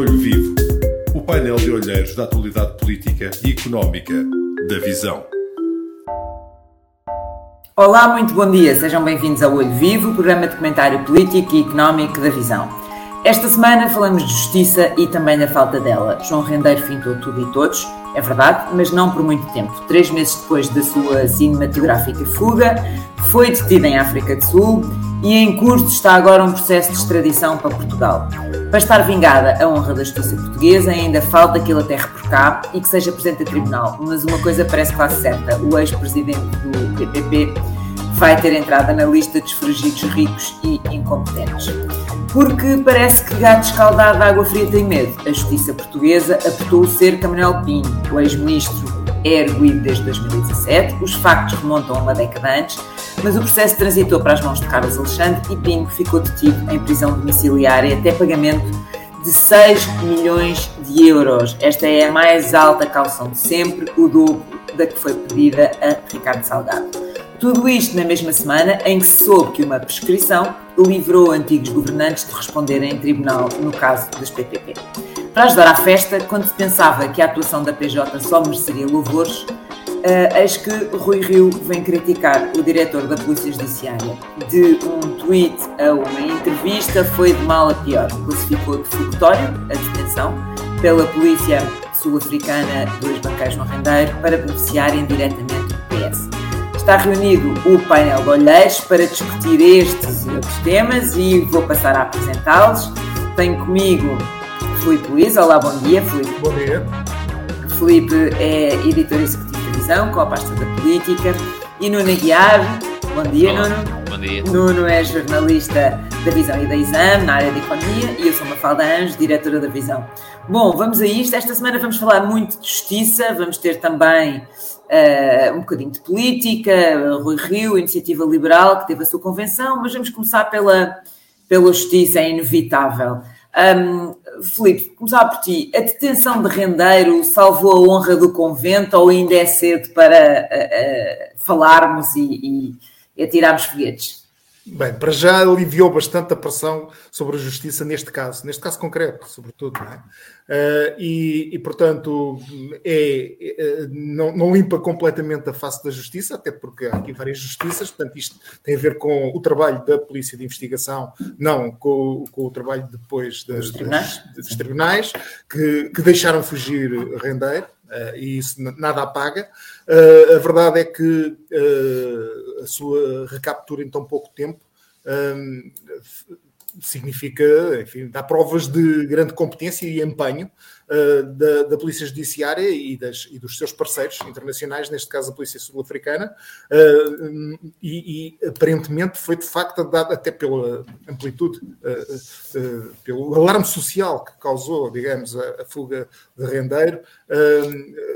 Olho Vivo, o painel de olheiros da atualidade política e económica da Visão. Olá, muito bom dia. Sejam bem-vindos ao Olho Vivo, programa de comentário político e económico da Visão. Esta semana falamos de justiça e também da falta dela. João Rendeiro fintou tudo e todos, é verdade, mas não por muito tempo. Três meses depois da sua cinematográfica fuga, foi detido em África do Sul e em curso está agora um processo de extradição para Portugal. Para estar vingada a honra da justiça portuguesa, ainda falta que ele aterre por cá e que seja presente a tribunal. Mas uma coisa parece quase certa: o ex-presidente do PPP vai ter entrada na lista dos foragidos ricos e incompetentes. Porque parece que gato escaldado de água fria tem medo. A justiça portuguesa apertou o cerco a Pinho, o ex-ministro é arguído desde 2017, os factos remontam a uma década antes, mas o processo transitou para as mãos de Carlos Alexandre e Pinho ficou detido em prisão domiciliária até pagamento de 6 milhões de euros. Esta é a mais alta calção de sempre, o dobro da que foi pedida a Ricardo Salgado. Tudo isto na mesma semana em que se soube que uma prescrição livrou antigos governantes de responderem em tribunal no caso das PPP. Para ajudar à festa, quando se pensava que a atuação da PJ só mereceria louvores, uh, eis que Rui Rio vem criticar o diretor da Polícia Judiciária. De um tweet a uma entrevista, foi de mal a pior. Classificou de fugitório a detenção pela Polícia Sul-Africana dos banqueiros no Rendeiro para beneficiarem diretamente do PS. Está reunido o painel de olheiros para discutir estes e outros temas e vou passar a apresentá-los. Tenho comigo Filipe Luiz. Olá, bom dia, Filipe. Bom dia. Filipe é editor executivo da Visão, com a pasta da política. E Nuno Aguiar. Bom dia, Olá. Nuno. Bom dia. Nuno é jornalista da Visão e da Exame, na área de Economia, e eu sou Mafalda Anjos, diretora da Visão. Bom, vamos a isto. Esta semana vamos falar muito de justiça, vamos ter também uh, um bocadinho de política, Rui Rio, Iniciativa Liberal, que teve a sua convenção, mas vamos começar pela, pela justiça, é inevitável. Um, Filipe, começar por ti. A detenção de rendeiro salvou a honra do convento ou ainda é cedo para uh, uh, falarmos e, e atirarmos foguetes? Bem, para já aliviou bastante a pressão sobre a justiça neste caso, neste caso concreto, sobretudo. Não, é? uh, e, e, portanto, é, é, não, não, limpa completamente a face da justiça, até porque há aqui várias justiças, portanto, isto tem a ver com o trabalho da Polícia de Investigação, não com, com o trabalho depois das, dos tribunais, dos tribunais que, que deixaram fugir rendeiro. Uh, e isso nada apaga. Uh, a verdade é que uh, a sua recaptura em tão pouco tempo significa, enfim, dá provas de grande competência e empenho da, da, Polícia Judiciária e, das, e, dos seus parceiros internacionais, neste caso a Polícia Sul-Africana, e, e, aparentemente foi de facto dado até pela amplitude, pelo alarme social que causou, digamos, a, a fuga de rendeiro,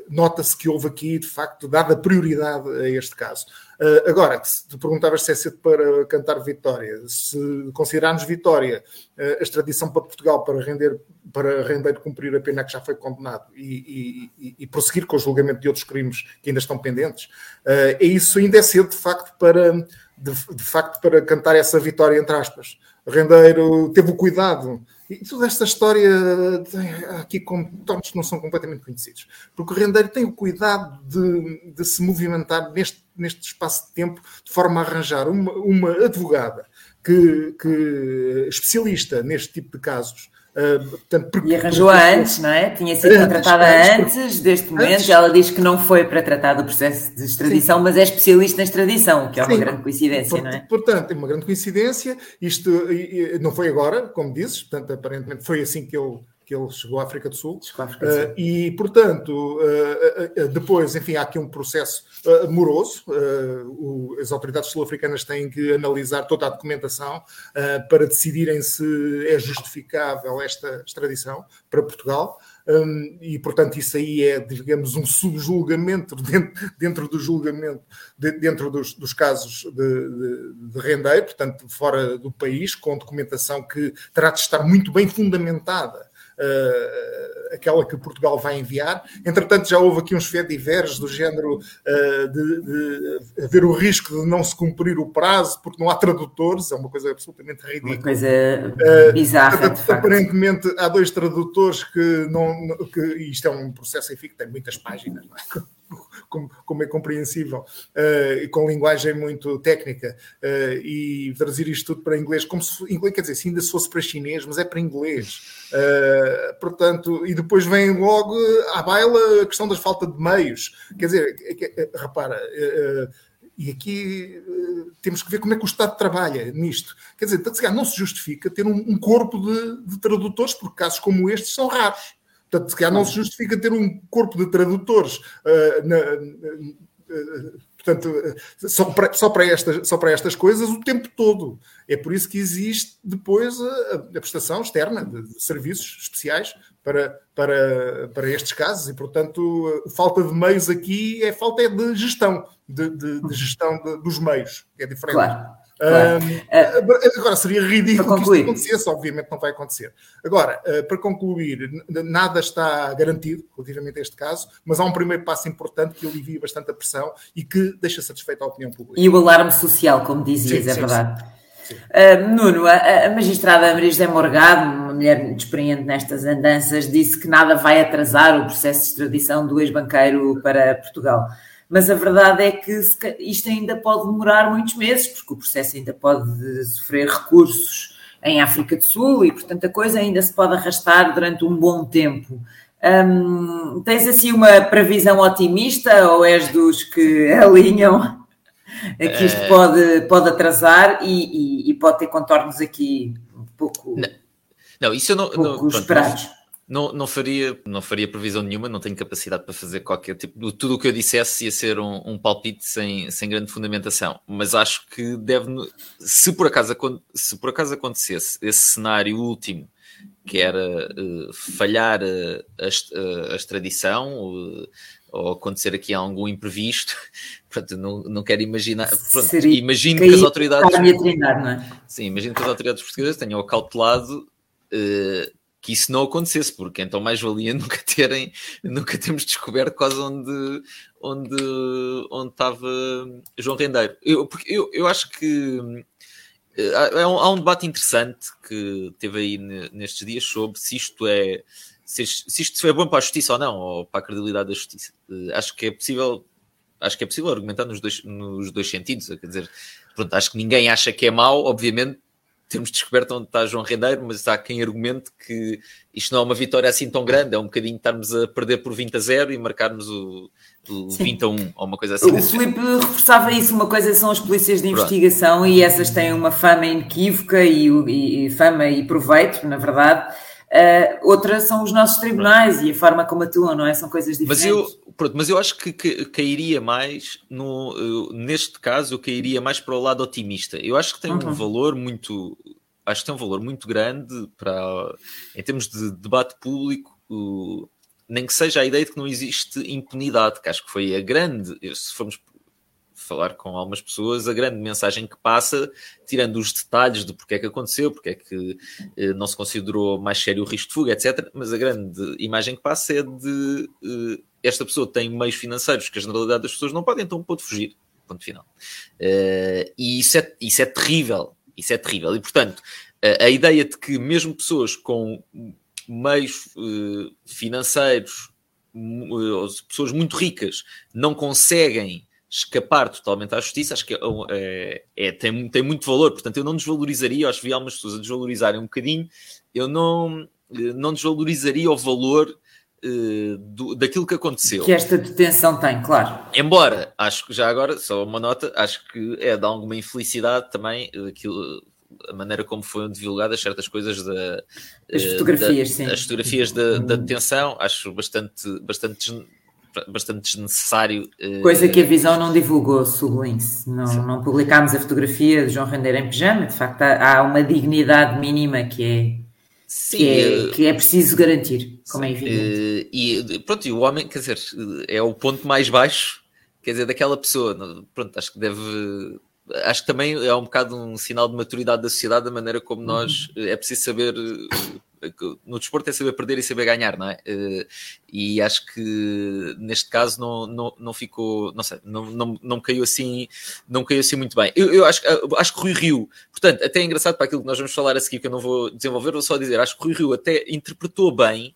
nota-se que houve aqui, de facto, dada prioridade a este caso. Uh, agora, tu perguntavas se é cedo para cantar vitória, se considerarmos vitória uh, a extradição para Portugal para render, para render cumprir a pena que já foi condenado e, e, e prosseguir com o julgamento de outros crimes que ainda estão pendentes, uh, é isso ainda é cedo, de facto, para, de, de facto, para cantar essa vitória, entre aspas. Rendeiro teve o cuidado e toda esta história tem aqui contornos que não são completamente conhecidos. Porque o rendeiro tem o cuidado de, de se movimentar neste, neste espaço de tempo de forma a arranjar uma, uma advogada que, que especialista neste tipo de casos Uh, portanto, e arranjou-a antes, não é? Tinha sido contratada antes, antes deste momento. Antes. Ela diz que não foi para tratar do processo de extradição, Sim. mas é especialista em extradição, que é uma Sim. grande coincidência, Por, não é? Portanto, é uma grande coincidência. Isto não foi agora, como dizes, portanto, aparentemente foi assim que ele que ele chegou à África do Sul. África do Sul. Uh, e, portanto, uh, uh, depois, enfim, há aqui um processo moroso. O, as autoridades sul-africanas têm que analisar toda a documentação para decidirem se é justificável esta extradição para Portugal. Um, e, portanto, isso aí é, digamos, um subjulgamento dentro, dentro do julgamento, de, dentro dos, dos casos de, de, de, rendeiro, portanto, fora do país, com documentação que terá de estar muito bem fundamentada uh, aquela que Portugal vai enviar. Entretanto, já houve aqui uns fediveres do género uh, de, de, haver o risco de não se cumprir o prazo porque não há tradutores, é uma coisa absolutamente ridícula. Uma coisa uh, bizarra. Uh, aparentemente, há dois tradutores que não. Que, isto é um processo, enfim, que tem muitas páginas, não é? Como, como é compreensível, uh, e com linguagem muito técnica, uh, e traduzir isto tudo para inglês, como se inglês, quer dizer, se ainda fosse para chinês, mas é para inglês. Uh, portanto, e depois vem logo à baila a questão das falta de meios. Quer dizer, é, é, repara. E aqui temos que ver como é que o Estado trabalha nisto. Quer dizer, não se justifica ter um corpo de, de, tradutores, porque casos como estes são raros. Portanto, se calhar não se justifica ter um corpo de tradutores uh, na, uh, portanto, só para, só, para estas, só para estas coisas o tempo todo. É por isso que existe depois a, a prestação externa de, de, serviços especiais para, para, para estes casos e, portanto, falta de meios aqui é falta de gestão, de, de, de gestão dos meios, que é diferente. Claro. Claro. Uh, agora, seria ridículo que isto acontecesse, obviamente não vai acontecer. Agora, uh, para concluir, nada está garantido relativamente a este caso, mas há um primeiro passo importante que alivia bastante a pressão e que deixa satisfeita a opinião pública. E o alarme social, como dizias, sim, é sim, verdade. Sim. Uh, Nuno, a, a magistrada Maria José Morgado, uma mulher muito experiente nestas andanças, disse que nada vai atrasar o processo de extradição do ex-banqueiro para Portugal mas a verdade é que isto ainda pode demorar muitos meses, porque o processo ainda pode sofrer recursos em África do Sul e, portanto, a coisa ainda se pode arrastar durante um bom tempo. Hum, tens assim uma previsão otimista ou és dos que alinham que isto é... pode, pode atrasar e, e, e, pode ter contornos aqui um pouco, não, não isso eu não, pouco não, esperados? Não, não, faria, não faria previsão nenhuma, não tenho capacidade para fazer qualquer tipo. Tudo o que eu dissesse ia ser um, um palpite sem, sem grande fundamentação. Mas acho que deve. Se por acaso, se por acaso acontecesse esse cenário último, que era uh, falhar a, a, a extradição, uh, ou acontecer aqui algum imprevisto, pronto, não, não quero imaginar. Pronto, imagino que as autoridades. Treinar, é? Sim, imagino que as autoridades portuguesas tenham acautelado. Uh, que isso não acontecesse, porque então mais valia nunca terem, nunca termos descoberto quase onde, onde, onde estava João Rendeiro. Eu, eu, eu acho que eh, há, um, há um debate interessante que teve aí nestes dias sobre se isto é se, se isto é bom para a justiça ou não, ou para a credibilidade da justiça. Eh, acho que é possível acho que é possível argumentar nos dois, nos dois sentidos. Quer dizer, pronto, acho que ninguém acha que é mau, obviamente, temos descoberto onde está João Rendeiro, mas há quem argumente que isto não é uma vitória assim tão grande, é um bocadinho estarmos a perder por 20 a 0 e marcarmos o, o 20 a 1 ou uma coisa assim. O Filipe reforçava isso, uma coisa são as polícias de investigação Pronto. e essas têm uma fama inequívoca e, e, e fama e proveito, na verdade. Uh, outra são os nossos tribunais Pronto. e a forma como atuam, não é? São coisas diferentes. Mas eu, pronto, mas eu acho que, que cairia mais, no, neste caso, eu cairia mais para o lado otimista. Eu acho que tem uhum. um valor muito, acho que tem um valor muito grande para, em termos de debate público, nem que seja a ideia de que não existe impunidade, que acho que foi a grande, se formos falar com algumas pessoas, a grande mensagem que passa, tirando os detalhes de porque é que aconteceu, porque é que eh, não se considerou mais sério o risco de fuga, etc. Mas a grande imagem que passa é de eh, esta pessoa tem meios financeiros que a generalidade das pessoas não pode, então pode fugir. Ponto final. Uh, e isso é, isso é terrível. Isso é terrível. E, portanto, a, a ideia de que mesmo pessoas com meios uh, financeiros, uh, pessoas muito ricas, não conseguem escapar totalmente à justiça, acho que é, é, é, tem, tem muito valor. Portanto, eu não desvalorizaria, acho que vi algumas pessoas a desvalorizarem um bocadinho, eu não, não desvalorizaria o valor uh, do, daquilo que aconteceu. Que esta detenção tem, claro. Embora, acho que já agora, só uma nota, acho que é de alguma infelicidade também aquilo, a maneira como foram divulgadas certas coisas da, as fotografias, da, sim. As fotografias da, da detenção, acho bastante, bastante bastante desnecessário. Eh, Coisa que a Visão não divulgou, sublinhe-se. Não, não publicámos a fotografia de João Rendeiro em pijama. De facto, há, uma dignidade mínima que é, Sim, que, é, eh, que é preciso garantir, como é evidente. Eh, e pronto, e o homem, quer dizer, é o ponto mais baixo, quer dizer, daquela pessoa. Pronto, acho que deve. Acho que também é um bocado um sinal de maturidade da sociedade, da maneira como nós. Uhum. É preciso saber no desporto é saber perder e saber ganhar, não é? Uh, e acho que neste caso não, não, não ficou, não sei, não, não, não caiu assim, não caiu assim muito bem. Eu, eu acho, acho que Rui Rio, portanto, até é engraçado para aquilo que nós vamos falar a seguir, que eu não vou desenvolver, vou só dizer, acho que Rui Rio até interpretou bem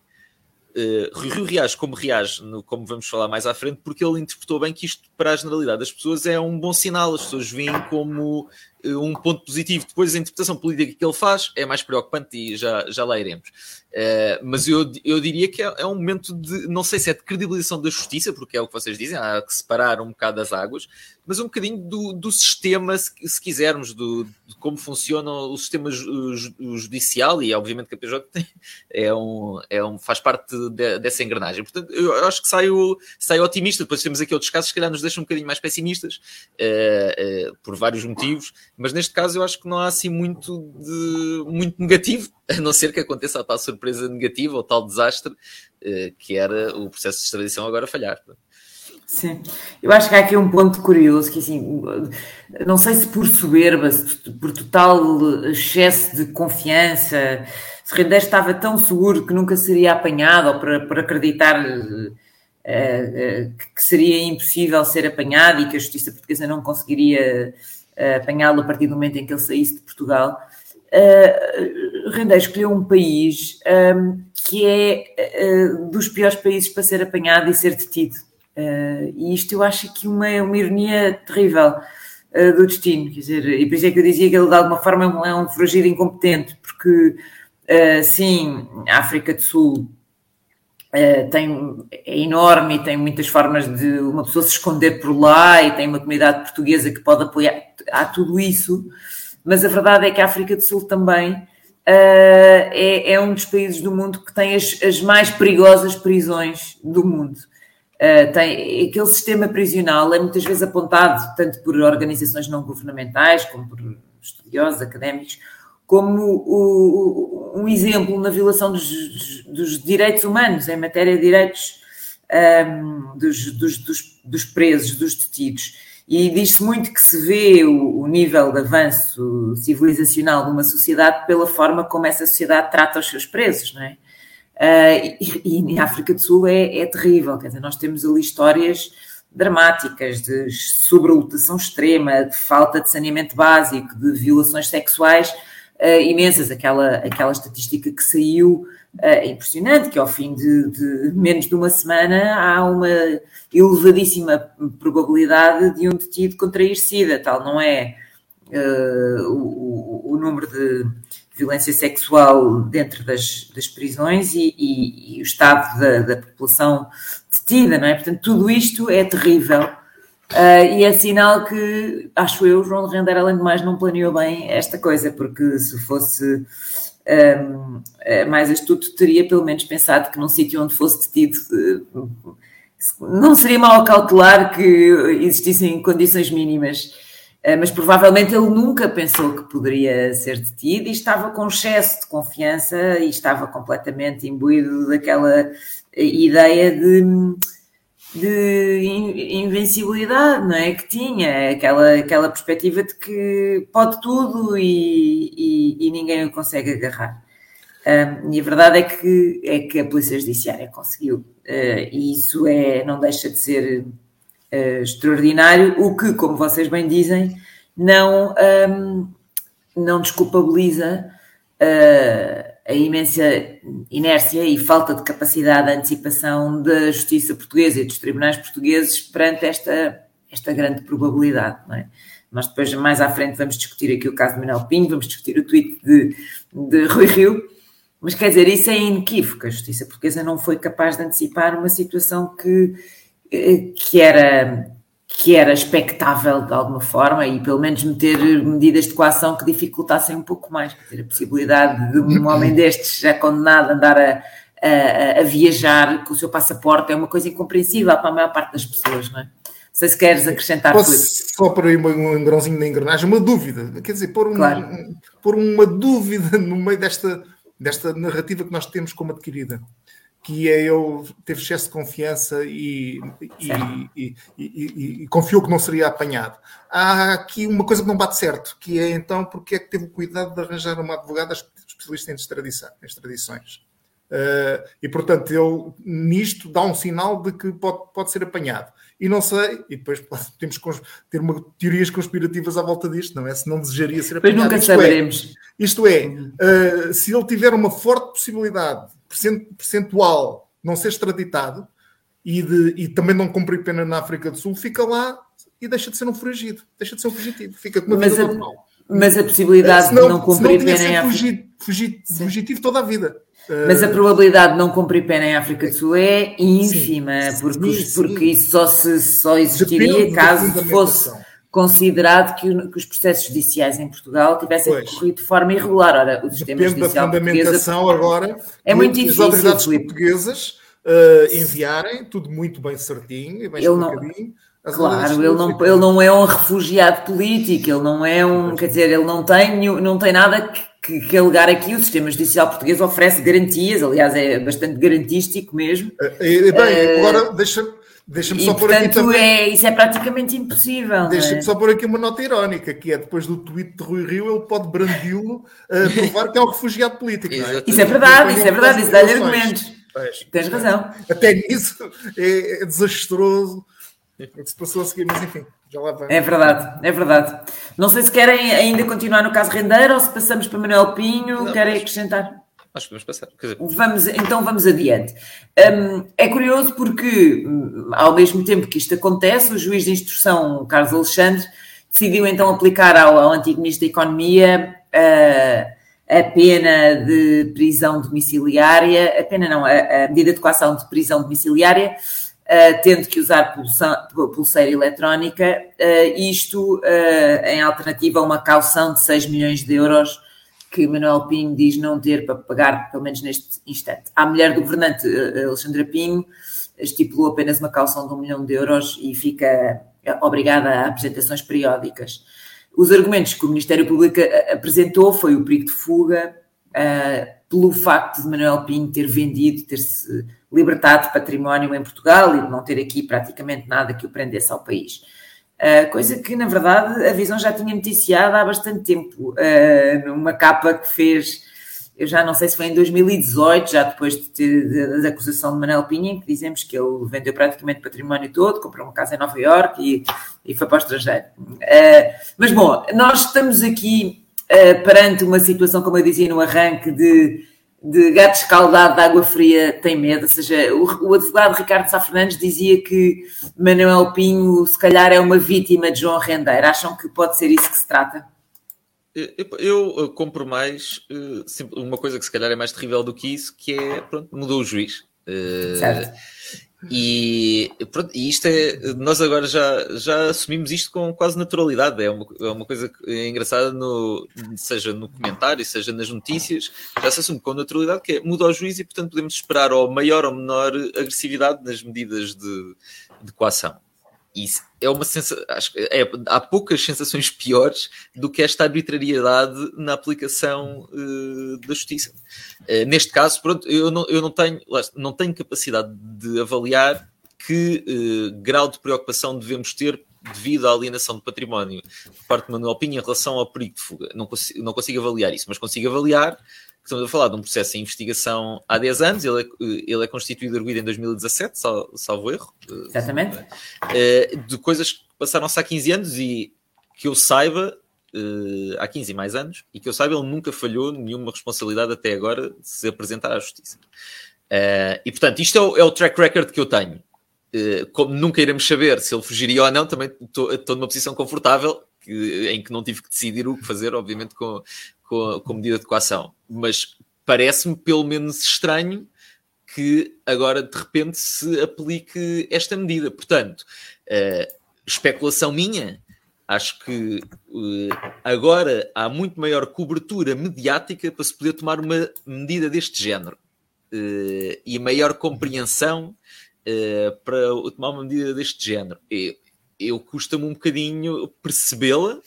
Uh, Rui Rio reage como reage, no, como vamos falar mais à frente, porque ele interpretou bem que isto, para a generalidade das pessoas, é um bom sinal. As pessoas veem como um ponto positivo. Depois, a interpretação política que ele faz é mais preocupante e já, já lá iremos. Uh, mas eu, eu diria que é, é, um momento de, não sei se é de credibilização da justiça, porque é o que vocês dizem, há que separar um bocado as águas, mas um bocadinho do, do sistema, se, se quisermos, do, de como funciona o sistema judicial, e obviamente que a PJ tem, é um, é um, faz parte de, dessa engrenagem. Portanto, eu acho que saio, saio otimista. Depois temos aqui outros casos que, se calhar, nos deixam um bocadinho mais pessimistas, uh, uh, por vários motivos, mas neste caso eu acho que não há assim muito, de, muito negativo a não ser que aconteça a tal surpresa negativa ou tal desastre uh, que era o processo de extradição agora falhar. Sim, eu acho que há aqui um ponto curioso que assim, não sei se por soberba, se por total excesso de confiança, se Rendeiro estava tão seguro que nunca seria apanhado ou por, por acreditar uh, uh, que seria impossível ser apanhado e que a justiça portuguesa não conseguiria apanhá-lo a partir do momento em que ele saísse de Portugal uh, Rendei escolheu um país um, que é uh, dos piores países para ser apanhado e ser detido. Uh, e isto eu acho que uma, uma ironia terrível uh, do destino, quer dizer, e por isso é que eu dizia que ele de alguma forma é um foragido incompetente, porque sim, a África do Sul tem, é enorme e tem muitas formas de uma pessoa se esconder por lá e tem uma comunidade portuguesa que pode apoiar, há tudo isso, mas a verdade é que a África do Sul também uh, é, é, um dos países do mundo que tem as, as mais perigosas prisões do mundo. Uh, tem, aquele sistema prisional é muitas vezes apontado tanto por organizações não governamentais como por estudiosos, académicos, como o, o, um exemplo na violação dos, dos, direitos humanos em matéria de direitos um, ehm, dos, dos, dos presos, dos detidos. E diz-se muito que se vê o, o, nível de avanço civilizacional de uma sociedade pela forma como essa sociedade trata os seus presos, não é? Uh, e, e África do Sul é, é, terrível, quer dizer, nós temos ali histórias dramáticas de sobrelotação extrema, de falta de saneamento básico, de violações sexuais uh, imensas. Aquela, aquela estatística que saiu uh, impressionante, que ao fim de, de, menos de uma semana há uma elevadíssima probabilidade de um detido contrair SIDA, tal não é uh, o, o, número de violência sexual dentro das, das prisões e, e, e o estado da, da, população detida, não é? Portanto, tudo isto é terrível uh, e é sinal que, acho eu, João de Render, além de mais, não planeou bem esta coisa, porque se fosse um, eh, mais astuto, teria pelo menos pensado que num sítio onde fosse detido não seria mal cautelar que existissem condições mínimas, eh, mas provavelmente ele nunca pensou que poderia ser detido e estava com excesso de confiança e estava completamente imbuído daquela ideia de, de invencibilidade, não é? Que tinha, aquela, aquela perspectiva de que pode tudo e, e, e ninguém o consegue agarrar. Um, e a verdade é que, é que a Polícia Judiciária conseguiu, uh, e isso é, não deixa de ser uh, extraordinário, o que, como vocês bem dizem, não, um, não desculpabiliza uh, a imensa inércia e falta de capacidade de antecipação da justiça portuguesa e dos tribunais portugueses perante esta, esta grande probabilidade. Não é? Nós depois, mais à frente, vamos discutir aqui o caso de Manuel Pinho, vamos discutir o tweet de, de Rui Rio, mas quer dizer, isso é inequívoco. A justiça portuguesa não foi capaz de antecipar uma situação que, eh, que, era, que era expectável de alguma forma e pelo menos meter medidas de coação que dificultassem um pouco mais. Dizer, a possibilidade de um homem destes já condenado andar a, a, a, viajar com o seu passaporte é uma coisa incompreensível para a maior parte das pessoas, não é? Não sei se queres acrescentar Posso, Só para um, um grãozinho na engrenagem, uma dúvida. Quer dizer, pôr, um, claro. um, pôr uma dúvida no meio desta desta narrativa que nós temos como adquirida, que é ele teve excesso de confiança e, e, e, e, confiou que não seria apanhado. Há aqui uma coisa que não bate certo, que é então porque é que teve o cuidado de arranjar uma advogada especialista em extradição, extradições. Uh, e portanto, ele nisto dá um sinal de que pode, pode ser apanhado. E não sei, e depois temos que ter uma, teorias conspirativas à volta disto, não é? Se não desejaria ser apanhado. Pois nunca isto é, saberemos. É, isto é, uh, se ele tiver uma forte possibilidade percentual não ser extraditado e, de, e também não cumprir pena na África do Sul, fica lá e deixa de ser um fugido, deixa de ser um fugitivo, fica com uma mas vida a, normal. Mas a possibilidade de não cumprir pena em África... fugitivo toda a vida. Mas a probabilidade de não cumprir pena em África do Sul é ínfima, sim, porque, sim, porque isso só, se, só existiria Depende caso fosse considerado que, que, os processos judiciais em Portugal tivessem pois. corrido de forma irregular. Ora, o sistema Depende judicial da fundamentação agora. É muito difícil. As autoridades portuguesas uh, enviarem tudo muito bem certinho e bem ele não, Claro, ele não, ele não é um refugiado político, ele não é um, quer dizer, ele não tem, não tem nada que que, que alegar aqui o sistema judicial português oferece garantias, aliás, é bastante garantístico mesmo. É, bem, agora deixa-me deixa só pôr aqui também. É, isso é praticamente impossível. Deixa-me é? só pôr aqui uma nota irónica, que é depois do tweet de Rui Rio, ele pode brandi-lo a provar que é um refugiado político. É? Isso é verdade, isso é verdade, isso dá-lhe argumentos. Pois, Tens razão. Até nisso é, é desastroso o que se passou a seguir, mas enfim. É verdade, é verdade. Não sei se querem ainda continuar no caso Rendeiro ou se passamos para Manuel Pinho. Não, querem mas... acrescentar? Que vamos passar. Dizer... Vamos, então vamos adiante. Um, é curioso porque, hum, ao mesmo tempo que isto acontece, o juiz de instrução, Carlos Alexandre, decidiu então aplicar ao, ao antigo Ministro da Economia uh, a pena de prisão domiciliária, a pena não, a, a medida de coação de prisão domiciliária uh, tendo que usar pulseira eletrónica, uh, isto em alternativa a uma caução de 6 milhões de euros que Manuel Pinho diz não ter para pagar, pelo menos neste instante. A mulher do governante, Alexandra Pinho, estipulou apenas uma caução de um milhão de euros e fica obrigada a apresentações periódicas. Os argumentos que o Ministério Público apresentou foi o perigo de fuga, uh, pelo facto de Manuel Pinho ter vendido, ter-se libertado de património em Portugal e de não ter aqui praticamente nada que o prendesse ao país. Uh, coisa que, na verdade, a Visão já tinha noticiado há bastante tempo, uh, numa capa que fez, eu já não sei se foi em 2018, já depois de ter, da acusação de Manuel Pinha, que dizemos que ele vendeu praticamente património todo, comprou uma casa em Nova Iorque e, e foi para o estrangeiro. Uh, mas, bom, nós estamos aqui perante uma situação, como eu dizia no arranque, de de gato escaldado de água fria tem medo, ou seja, o, o, advogado Ricardo Sá Fernandes dizia que Manuel Pinho se calhar é uma vítima de João Rendeiro. Acham que pode ser isso que se trata? Eu, eu compro mais eh, uma coisa que se calhar é mais terrível do que isso, que é, pronto, mudou o juiz. Eh, certo. E, e isto é, nós agora já, já assumimos isto com quase naturalidade. É uma, é uma coisa é engraçada, no, seja no comentário, seja nas notícias, já se assume com naturalidade que é muda o juiz e, portanto, podemos esperar ou maior ou menor agressividade nas medidas de, de coação. Isso é uma sensação. É, há poucas sensações piores do que esta arbitrariedade na aplicação uh, da justiça. Uh, neste caso, pronto, eu não, eu não tenho, não tenho capacidade de avaliar que uh, grau de preocupação devemos ter devido à alienação de património por parte de Manuel Pinho em relação ao perigo de fuga. Não consigo, não consigo avaliar isso, mas consigo avaliar Estamos a falar de um processo em investigação há 10 anos, ele é, ele é constituído arguído em 2017, sal, salvo erro. Exatamente. Eh, de coisas que passaram-se há 15 anos e que eu saiba, eh, há 15 e mais anos, e que eu saiba, ele nunca falhou nenhuma responsabilidade até agora de se apresentar à justiça. Eh, e portanto, isto é o, é o track record que eu tenho. Como nunca iremos saber se ele fugiria ou não, também estou numa posição confortável que, em que não tive que decidir o que fazer, obviamente, com, com, com medida de coação. Mas parece-me pelo menos estranho que agora de repente se aplique esta medida. Portanto, uh, especulação minha, acho que uh, agora há muito maior cobertura mediática para se poder tomar uma medida deste género uh, e maior compreensão para tomar uma medida deste género. Eu, eu custa-me um bocadinho percebê-la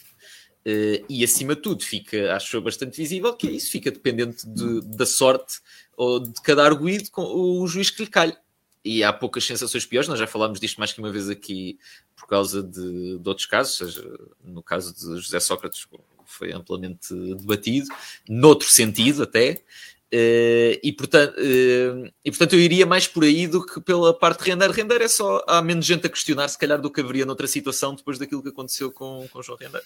Uh, e acima de tudo fica, acho bastante visível que é isso, fica dependente de, da sorte ou de cada arguído com o juiz que lhe calhe. E há poucas sensações piores, nós já falámos disto mais que uma vez aqui por causa de, de outros casos, seja no caso de José Sócrates, foi amplamente debatido, noutro sentido até, Uh, e, portanto, uh, e portanto eu iria mais por aí do que pela parte de render. Render é só há menos gente a questionar, se calhar, do que haveria noutra situação depois daquilo que aconteceu com, com João Render.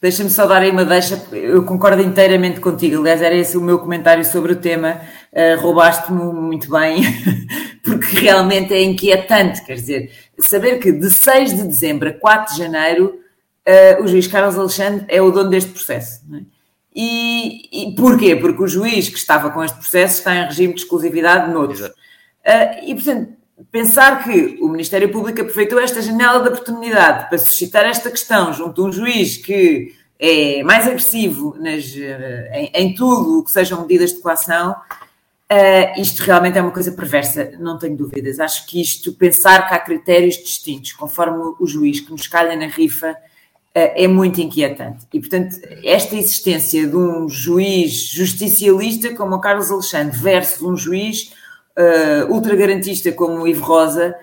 Deixa-me só dar aí uma deixa, eu concordo inteiramente contigo. Aliás, era esse o meu comentário sobre o tema. Uh, Roubaste-me muito bem, porque realmente é inquietante. Quer dizer, saber que de 6 de dezembro a 4 de janeiro o juiz Carlos Alexandre é o dono deste processo. Não é? E, e porquê? Porque o juiz que estava com este processo está em regime de exclusividade noutros. Uh, e, portanto, pensar que o Ministério Público aproveitou esta janela de oportunidade para suscitar esta questão junto a um juiz que é mais agressivo nas, uh, em, em, tudo o que sejam medidas de coação, uh, isto realmente é uma coisa perversa, não tenho dúvidas. Acho que isto, pensar que há critérios distintos, conforme o juiz que nos calha na rifa, é muito inquietante. E, portanto, esta existência de um juiz justicialista como o Carlos Alexandre versus um juiz uh, ultragarantista como o Ivo Rosa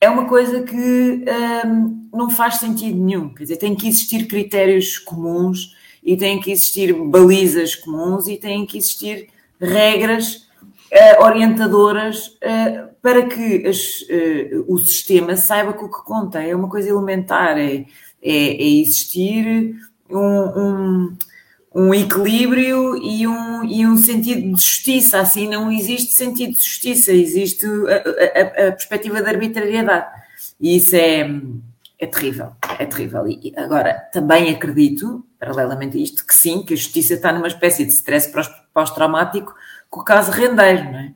é uma coisa que um, não faz sentido nenhum. Quer dizer, tem que existir critérios comuns e tem que existir balizas comuns e tem que existir regras uh, orientadoras uh, para que as, uh, o sistema saiba com o que conta. É uma coisa elementar. É, é, é existir um, um, um, equilíbrio e um, e um sentido de justiça. Assim, não existe sentido de justiça, existe a, a, a perspectiva da arbitrariedade. E isso é, é terrível, é terrível. E agora, também acredito, paralelamente a isto, que sim, que a justiça está numa espécie de stress pós-traumático com o caso rendeiro, não é?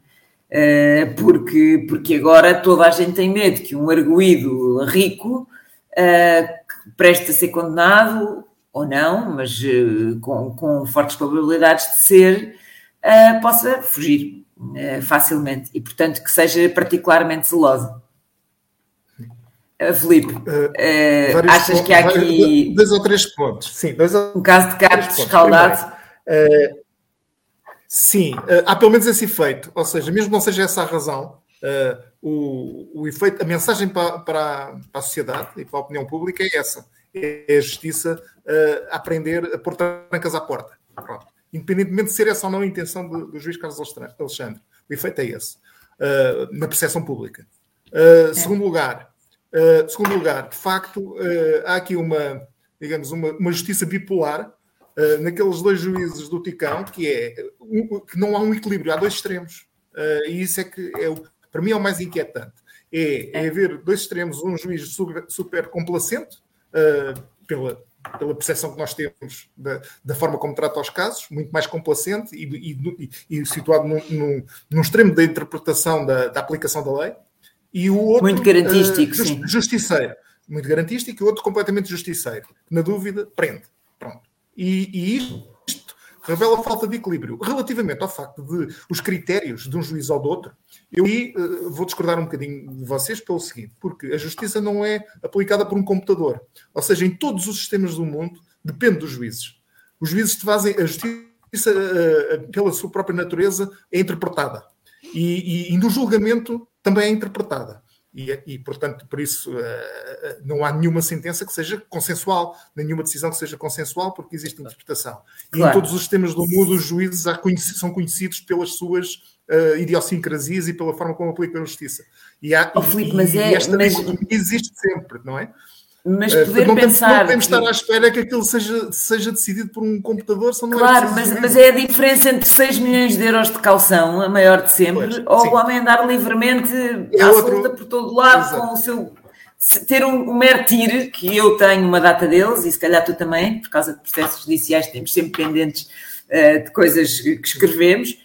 Uh, porque, porque agora toda a gente tem medo que um arguído rico uh, presta a ser condenado ou não, mas uh, com, com, fortes probabilidades de ser, uh, possa fugir uh, facilmente e, portanto, que seja particularmente zeloso. Felipe, achas pontos, que há aqui dois ou três pontos? Sim, dois um caso de gato escaldado? sim, há pelo menos esse efeito, ou seja, mesmo não seja essa a razão, Uh, o, o efeito, a mensagem para, para, para, a sociedade e para a opinião pública é essa: é a justiça uh, aprender a pôr trancas à porta. Pronto. Independentemente de ser essa ou não a intenção do, do juiz Carlos Alexandre, o efeito é esse, uh, na percepção pública. É. Segundo lugar, segundo lugar, de facto, há aqui uma, digamos, uma, uma justiça bipolar naqueles dois juízes do Ticão, que é que não há um equilíbrio, há dois extremos. e isso é que é o para mim é o mais inquietante. É, é haver dois extremos, um juiz super, super complacente, uh, pela, pela percepção que nós temos da, da, forma como trata os casos, muito mais complacente e, e, e, situado num, num, num, extremo da interpretação da, da, aplicação da lei, e o outro. Muito garantístico, uh, just, sim. Justiceiro. Muito garantístico, e o outro completamente justiceiro. Na dúvida, prende. Pronto. E, e isto revela falta de equilíbrio. Relativamente ao facto de os critérios de um juiz ou do outro, eu aí uh, vou discordar um bocadinho de vocês pelo seguinte, porque a justiça não é aplicada por um computador. Ou seja, em todos os sistemas do mundo, depende dos juízes. Os juízes fazem a justiça, uh, pela sua própria natureza, é interpretada. E, e, e no julgamento também é interpretada. E, e, portanto, por isso uh, não há nenhuma sentença que seja consensual, nenhuma decisão que seja consensual, porque existe interpretação. Claro. E em todos os sistemas do mundo, os juízes são conhecidos pelas suas uh, idiosincrasias e pela forma como aplicam a justiça. E, há, oh, Filipe, mas é, esta mas... existe sempre, não é? Mas eh, poder não pensar. não podemos estar à espera que aquilo seja, seja decidido por um computador. É claro, é mas, mas é a diferença entre 6 milhões de euros de calção, a maior de sempre, pois, ou sim. o homem andar livremente é à outro... por todo lado Exato. com o seu. Ter um, um mero tiro, que eu tenho uma data deles, e se calhar tu também, por causa de processos judiciais, temos sempre pendentes uh, de coisas que escrevemos.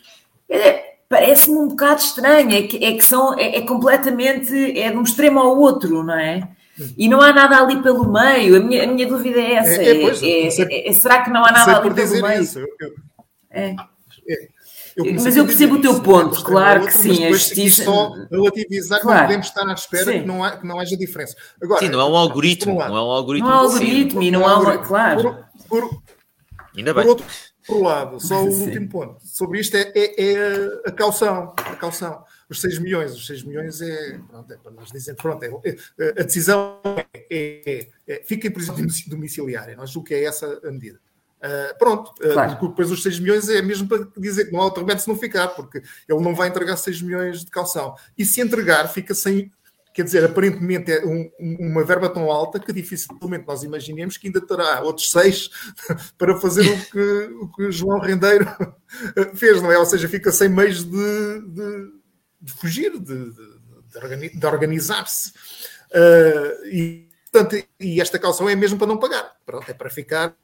É, Parece-me um bocado estranho, é que, é que são, é, é completamente, é de um extremo ao outro, não é? E não há nada ali pelo meio. A minha, a minha dúvida é essa. É, é, pois, é, é será que não há nada ali pelo meio? Isso. Eu, é. Eu mas eu percebo o teu ponto, claro outro, que sim. A justiça... só relativizar claro. que não podemos estar à espera que não, há, que não haja diferença. Agora, sim, não é um algoritmo. Não é um algoritmo. Não há algoritmo e não há uma. Claro. Por, por, Ainda bem. Por outro, por lado, só o Sim. último ponto sobre isto é, é, é, a caução. A caução. Os 6 milhões, os 6 milhões é, pronto, é para nós dizer, pronto, é, é, a decisão é, é, fica em prisão domiciliária. Nós julgo que é essa a medida. Uh, pronto, claro. uh, depois os 6 milhões é mesmo para dizer que não há outro remédio se não ficar, porque ele não vai entregar 6 milhões de calção. E se entregar, fica sem, quer dizer, aparentemente é um, uma verba tão alta que dificilmente nós imaginemos que ainda terá outros seis para fazer o que, o que João Rendeiro fez, não é? Ou seja, fica sem meios de, de, de fugir, de, de organizar-se. Uh, e, portanto, e esta calção é mesmo para não pagar. Pronto, é para ficar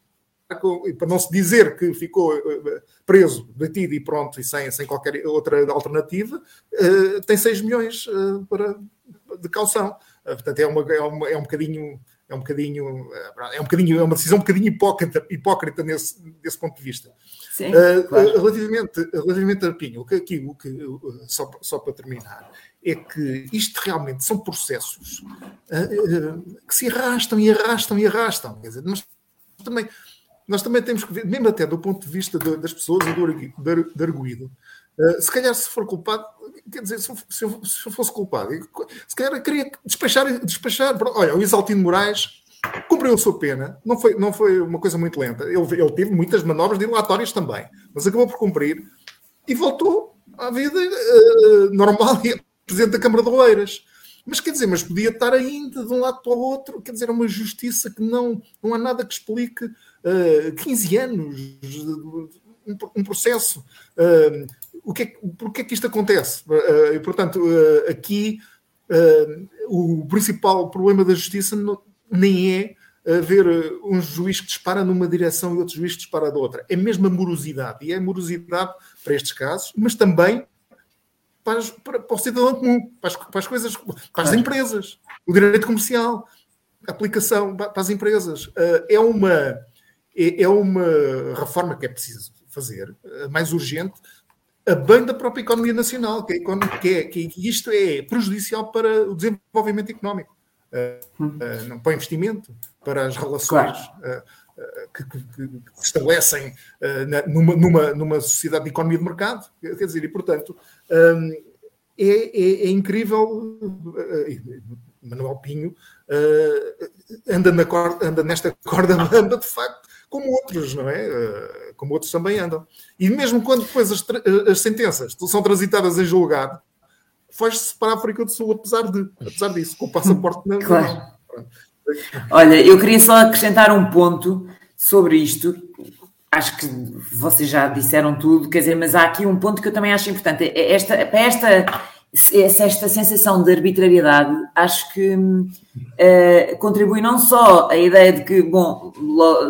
para não se dizer que ficou eh, preso, detido e pronto, e sem, sem qualquer outra alternativa, uh, tem 6 milhões para, de calção. Portanto, é, uma, é, uma, é um bocadinho. É um bocadinho, é um bocadinho, é uma decisão um bocadinho hipócrita, hipócrita nesse, desse ponto de vista. Sim, claro. relativamente, relativamente a Pinho, o que aqui, o que, só, só para terminar, é que isto realmente são processos que se arrastam e arrastam e arrastam. Quer dizer, mas também nós também temos que ver, mesmo até do ponto de vista de, das pessoas e do, do arguído, uh, se calhar se for culpado, quer dizer, se eu, se eu, se eu fosse culpado, se calhar eu queria despachar, despachar. Olha, o Isaltino Moraes cumpriu a sua pena, não foi, não foi uma coisa muito lenta. Ele, ele teve muitas manobras dilatórias também, mas acabou por cumprir e voltou à vida uh, normal e presidente da Câmara de Oeiras. Mas quer dizer, mas podia estar ainda de um lado para o outro, quer dizer, é uma justiça que não, não há nada que explique uh, 15 anos, um, um processo. Uh, o que é, porquê é que isto acontece? Uh, e, portanto, uh, aqui o principal problema da justiça não, nem é haver um juiz que dispara numa direção e outro juiz que dispara da outra. É mesmo a morosidade. E é a morosidade para estes casos, mas também para, para, para o cidadão comum, para as, para as coisas, para as empresas, o direito comercial, a aplicação para as empresas. É uma, é, é uma reforma que é preciso fazer, mais urgente, a bem da própria economia nacional, que, é, que, é, que isto é prejudicial para o desenvolvimento económico, uh, para o investimento, para as relações. Claro. Uh, que, que, que, se estabelecem uh, numa, numa, numa sociedade de economia de mercado. Quer dizer, e portanto, um, é, é, é, incrível. Uh, Manuel Pinho uh, anda, na corda, anda nesta corda bamba, de facto, como outros, não é? como outros também andam. E mesmo quando depois as, as sentenças são transitadas em julgado, foge-se para a África do Sul, apesar, de, apesar disso, com o passaporte na claro. Olha, eu queria só acrescentar um ponto sobre isto. Acho que vocês já disseram tudo, quer dizer, mas há aqui um ponto que eu também acho importante. É esta, para esta, esta sensação de arbitrariedade, acho que uh, contribui não só a ideia de que, bom,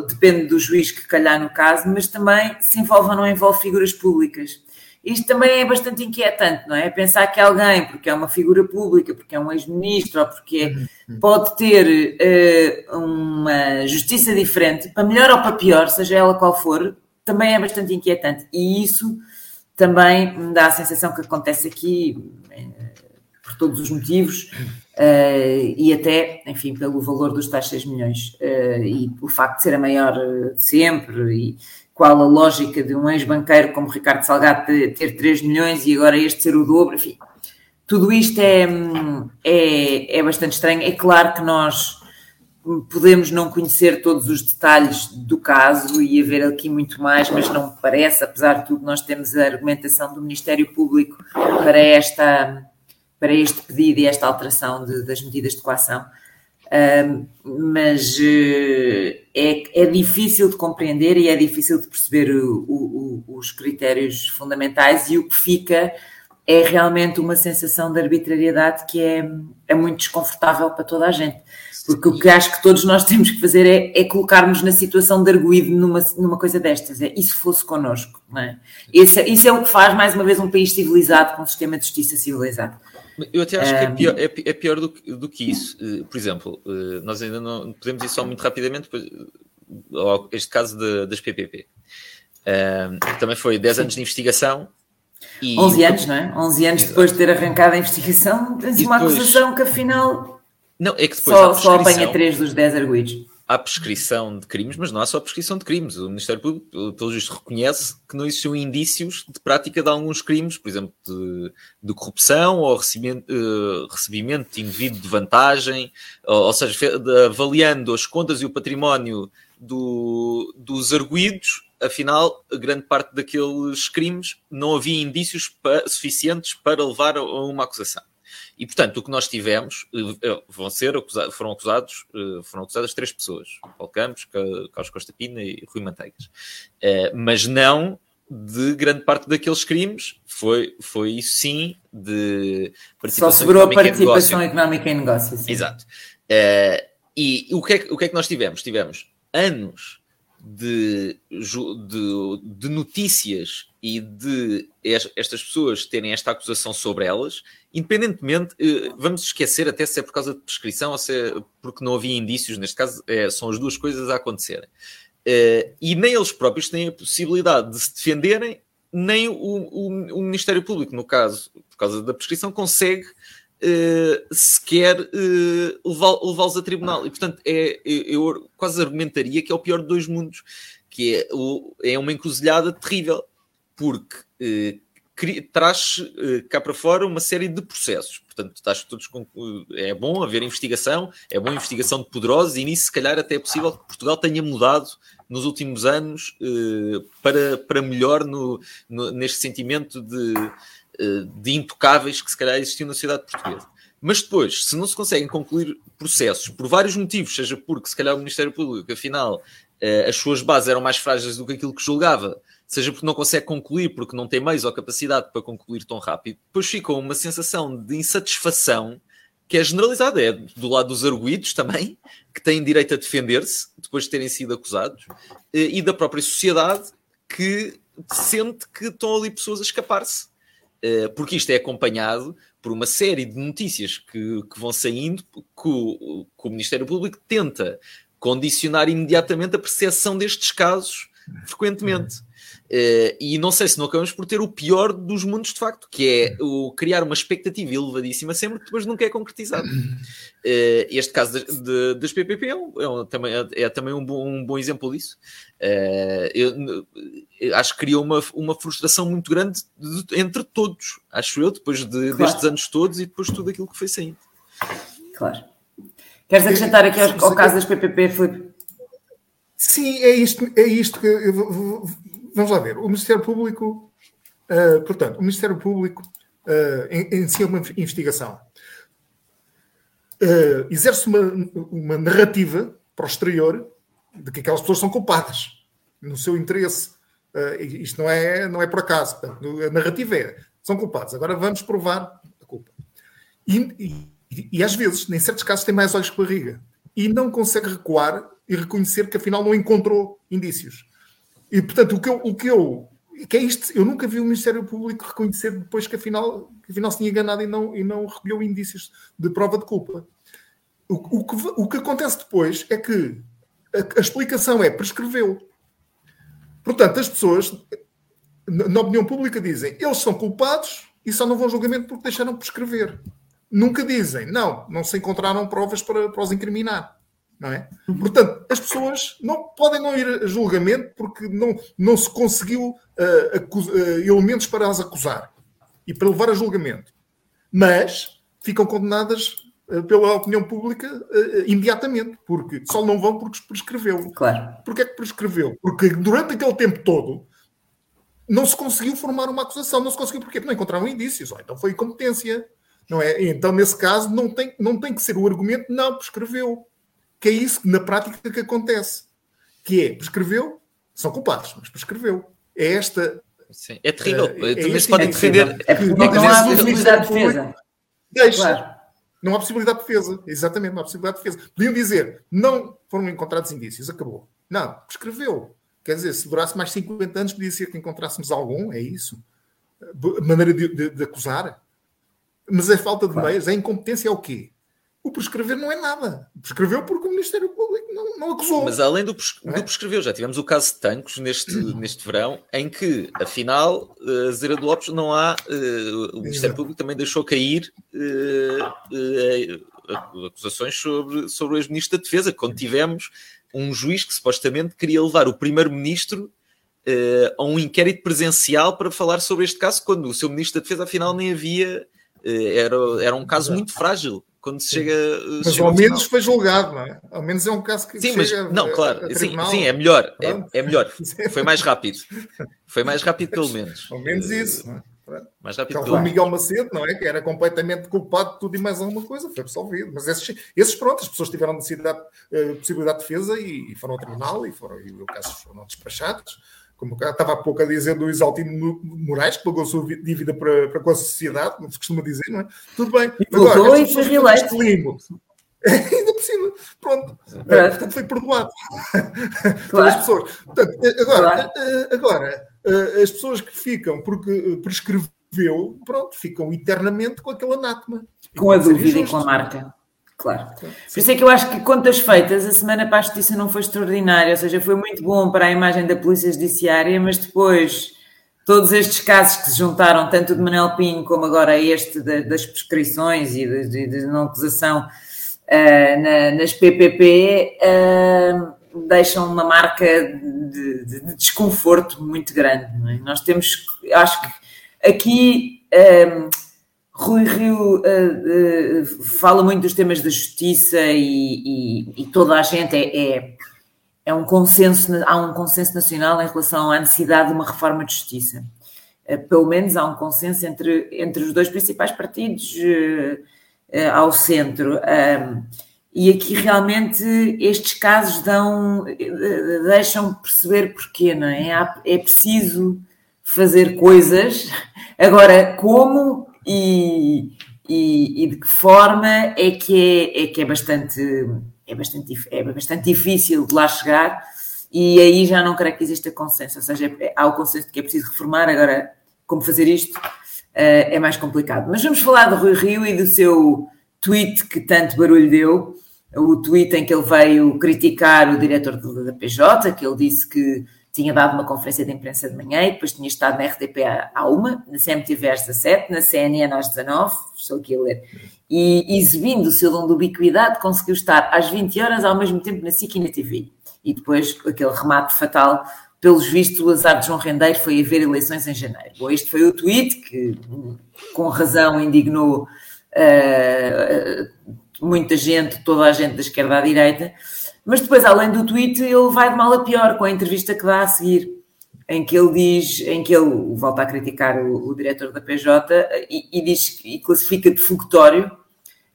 depende do juiz que calhar no caso, mas também se envolve ou não envolve figuras públicas isto também é bastante inquietante, não é? Pensar que alguém, porque é uma figura pública, porque é um ex-ministro, ou porque é, uhum. pode ter uh, uma justiça diferente, para melhor ou para pior, seja ela qual for, também é bastante inquietante. E isso também me dá a sensação que acontece aqui, uh, por todos os motivos, uh, e até, enfim, pelo valor dos tais 6 milhões, e o facto de ser a maior de sempre, e qual a lógica de um ex-banqueiro como Ricardo Salgado ter 3 milhões e agora este ser o dobro, enfim. Tudo isto é, é, é bastante estranho. É claro que nós podemos não conhecer todos os detalhes do caso e haver aqui muito mais, mas não parece, apesar de tudo, nós temos a argumentação do Ministério Público para, esta, para este pedido e esta alteração de, das medidas de coação mas uh, é, é difícil de compreender e é difícil de perceber o, o, os critérios fundamentais e o que fica é realmente uma sensação de arbitrariedade que é, é muito desconfortável para toda a gente. Porque o que acho que todos nós temos que fazer é, é colocarmos na situação de arguído numa, numa coisa destas. É, e se fosse connosco? Não é? Isso, isso é o que faz, mais uma vez, um país civilizado com um sistema de justiça civilizado. Eu até acho que é pior, é, é pior do, que, do que isso. Uh, por exemplo, uh, nós ainda não podemos ir só muito rapidamente, pois, este caso de, das PPP. Também foi 10 anos de investigação. E 11 anos, não é? 11 anos Exato. depois de ter arrancado a investigação, tens uma depois... acusação que afinal não, é que depois só, só apanha 3 dos 10 arguidos. há prescrição de crimes, mas não há só prescrição de crimes. O Ministério Público, pelo visto, reconhece que não existiam indícios de prática de alguns crimes, por exemplo, de, de corrupção ou recebimento, uh, recebimento indevido de vantagem, ou, ou seja, de, avaliando as contas e o património do, dos arguídos, afinal, grande parte daqueles crimes não havia indícios para, suficientes para levar a uma acusação. E, portanto, o que nós tivemos, eh, eh, vão ser acusados, foram acusados, eh, foram acusadas três pessoas, Paulo Campos, Carlos Costa Pina e Rui Manteigas. Mas não de grande parte daqueles crimes, foi, foi sim de participação Só segurou a participação económica em negócios. Exato. E o que, é, o que é que nós tivemos? Tivemos anos de, de, de, notícias e de estas pessoas terem esta acusação sobre elas, independentemente, eh, vamos esquecer até se é por causa de prescrição ou se é porque não havia indícios, neste caso é, são as duas coisas a acontecerem. Eh, e nem eles próprios têm a possibilidade de se defenderem, nem o, o, o Ministério Público, no caso, por causa da prescrição, consegue uh, sequer levá-los a tribunal. E, portanto, é, eu quase argumentaria que é o pior de dois mundos, que é, é uma encruzilhada terrível, porque uh, traz uh, cá para fora uma série de processos. Portanto, estás todos com, uh, é bom haver investigação, é bom investigação de poderosos e nisso, se calhar, até é possível que Portugal tenha mudado nos últimos anos uh, para, para melhor no, no, neste sentimento de eh, de intocáveis que se calhar existiam na sociedade portuguesa. Mas depois, se não se conseguem concluir processos por vários motivos, seja porque se calhar o Ministério Público, afinal, eh, as suas bases eram mais frágeis do que aquilo que julgava, seja porque não consegue concluir, porque não tem meios ou capacidade para concluir tão rápido, depois fica uma sensação de insatisfação que é generalizada, é do lado dos arguídos também, que têm direito a defender-se depois de terem sido acusados, eh, e da própria sociedade que sente que estão ali pessoas a escapar-se eh, porque isto é acompanhado por uma série de notícias que, que vão saindo que o, que o, Ministério Público tenta condicionar imediatamente a percepção destes casos frequentemente. Uh, e não sei se não acabamos por ter o pior dos mundos de facto, que é o criar uma expectativa elevadíssima sempre que depois nunca é concretizado. Uh, este caso de, de, das PPP é, um, é, um, também, é, é, também um bom, um bom exemplo disso. Uh, eu, eu, acho que criou uma, uma frustração muito grande de, entre todos, acho eu, depois de, claro. destes anos todos e depois de tudo aquilo que foi saindo. Claro. Queres acrescentar aqui ao, ao caso das PPP, Filipe? Sim, é isto, é isto que eu, vamos lá ver. O Ministério Público, uh, portanto, o Ministério Público uh, inicia uma investigação. Uh, exerce uma, uma narrativa para o exterior de que aquelas pessoas são culpadas no seu interesse. Uh, isto não é, não é por acaso. A narrativa é: são culpados. Agora vamos provar a culpa. E, e, e às vezes, em certos casos, tem mais olhos que barriga. E não consegue recuar e reconhecer que afinal não encontrou indícios. E portanto, o que eu, o que eu que é isto, eu nunca vi o Ministério Público reconhecer depois que afinal, que afinal se tinha enganado e não, e não recolheu indícios de prova de culpa. O, o, que, o que acontece depois é que a, a explicação é prescreveu. Portanto, as pessoas, na, na opinião pública, dizem eles são culpados e só não vão julgamento porque deixaram prescrever. Nunca dizem, não, não se encontraram provas para, para os incriminar não é? Portanto, as pessoas não podem não ir a julgamento porque não, não se conseguiu uh, uh, elementos para as acusar e para levar a julgamento. Mas ficam condenadas uh, pela opinião pública imediatamente, porque só não vão porque prescreveu. Claro. Porquê é que prescreveu? Porque durante aquele tempo todo não se conseguiu formar uma acusação. Não se conseguiu porquê? Porque não encontraram indícios. Então foi incompetência. Não é? Então, nesse caso, não tem, não tem que ser o argumento, não, prescreveu que é isso na prática que acontece. Que é, prescreveu, são culpados, mas prescreveu. É esta. Sim, é terrível. Uh, é se podem é defender. É porque não, não há possibilidade de defesa. Deixa. Claro. Não há possibilidade de defesa. Exatamente, não há possibilidade de defesa. Podiam dizer, não foram encontrados indícios, acabou. Não, prescreveu. Quer dizer, se durasse mais 50 anos, podia ser que encontrássemos algum, é isso. Maneira de, de, de acusar. Mas a falta de claro. meios, a incompetência é o quê? O prescrever não é nada. Prescreveu porque o Ministério Público não, não acusou. Mas além do, pres é? do prescreveu, já tivemos o caso de Tancos neste, neste verão, em que, afinal, uh, Zera de Lopes não há. Uh, o Ministério Público também deixou cair uh, acusações sobre, sobre o ex-ministro da Defesa, quando tivemos um juiz que supostamente queria levar o primeiro-ministro uh, a um inquérito presencial para falar sobre este caso, quando o seu ministro da Defesa, afinal, nem havia. Uh, era, era um caso muito frágil quando se chega. Mas chega ao menos foi julgado, não é? Ao menos é um caso que sim, mas, não, claro, a sim, sim, é melhor, é, é, melhor. Foi mais rápido. Foi mais rápido, pelo menos. Ao menos isso, não é? Mais rápido que o Miguel Macedo, não é? Que era completamente culpado de tudo e mais alguma coisa, foi absolvido. Mas esses, esses pronto, as pessoas tiveram necessidade, uh, possibilidade de defesa e, foram ao tribunal e, foram, e os casos foram despachados. Como estava há pouco a dizer do Isaltino Moraes, que pagou a sua dívida para, para com a sociedade, como se costuma dizer, não é? Tudo bem. E Agora, e foi reeleito. Ainda por cima, pronto. É, portanto, foi perdoado claro. pelas pessoas. Portanto, agora, claro. Eh, agora uh, as pessoas que ficam porque prescreveu, pronto, ficam eternamente com aquele anátema. Com a dúvida e com a marca. Claro. Por isso é que eu acho que contas feitas, a semana para a justiça não foi extraordinária, ou seja, foi muito bom para a imagem da Polícia Judiciária, mas depois todos estes casos que se juntaram, tanto de Manuel Pinho como agora este das prescrições e de, de, de não acusação uh, na, nas PPP, uh, deixam uma marca de, de, de desconforto muito grande. É? Nós temos, acho que aqui um, Rui Rio uh, uh, fala muito dos temas da justiça e, e, e toda a gente é, é, é, um consenso, há um consenso nacional em relação à necessidade de uma reforma de justiça. Uh, pelo menos há um consenso entre, entre os dois principais partidos ao centro. E aqui realmente estes casos dão, deixam perceber porquê, não é? É preciso fazer coisas. Agora, como e, e, e de que forma é que é, é que é bastante, é, bastante, é bastante difícil de lá chegar? E aí já não creio que exista consenso, ou seja, há o consenso de que é preciso reformar, agora como fazer isto eh, é mais complicado. Mas vamos falar do Rui Rio e do seu tweet que tanto barulho deu, o tweet em que ele veio criticar o diretor da PJ, que ele disse que tinha dado uma conferência de imprensa de manhã e depois tinha estado na RTP à uma, na CMTV às 17, na CNN às 19, estou aqui a ler, e exibindo o seu dom de ubiquidade, conseguiu estar às 20 horas ao mesmo tempo na SIC e na TV. E depois aquele remate fatal, pelos vistos, o azar de João Rendeiro foi haver eleições em janeiro. Bom, este foi o tweet que, com razão, indignou uh, muita gente, toda a gente da esquerda à direita, mas depois, além do tweet, ele vai de mal a pior com a entrevista que dá a seguir, em que ele diz, em que ele volta a criticar o, o diretor da PJ e, e, diz e classifica de fugitório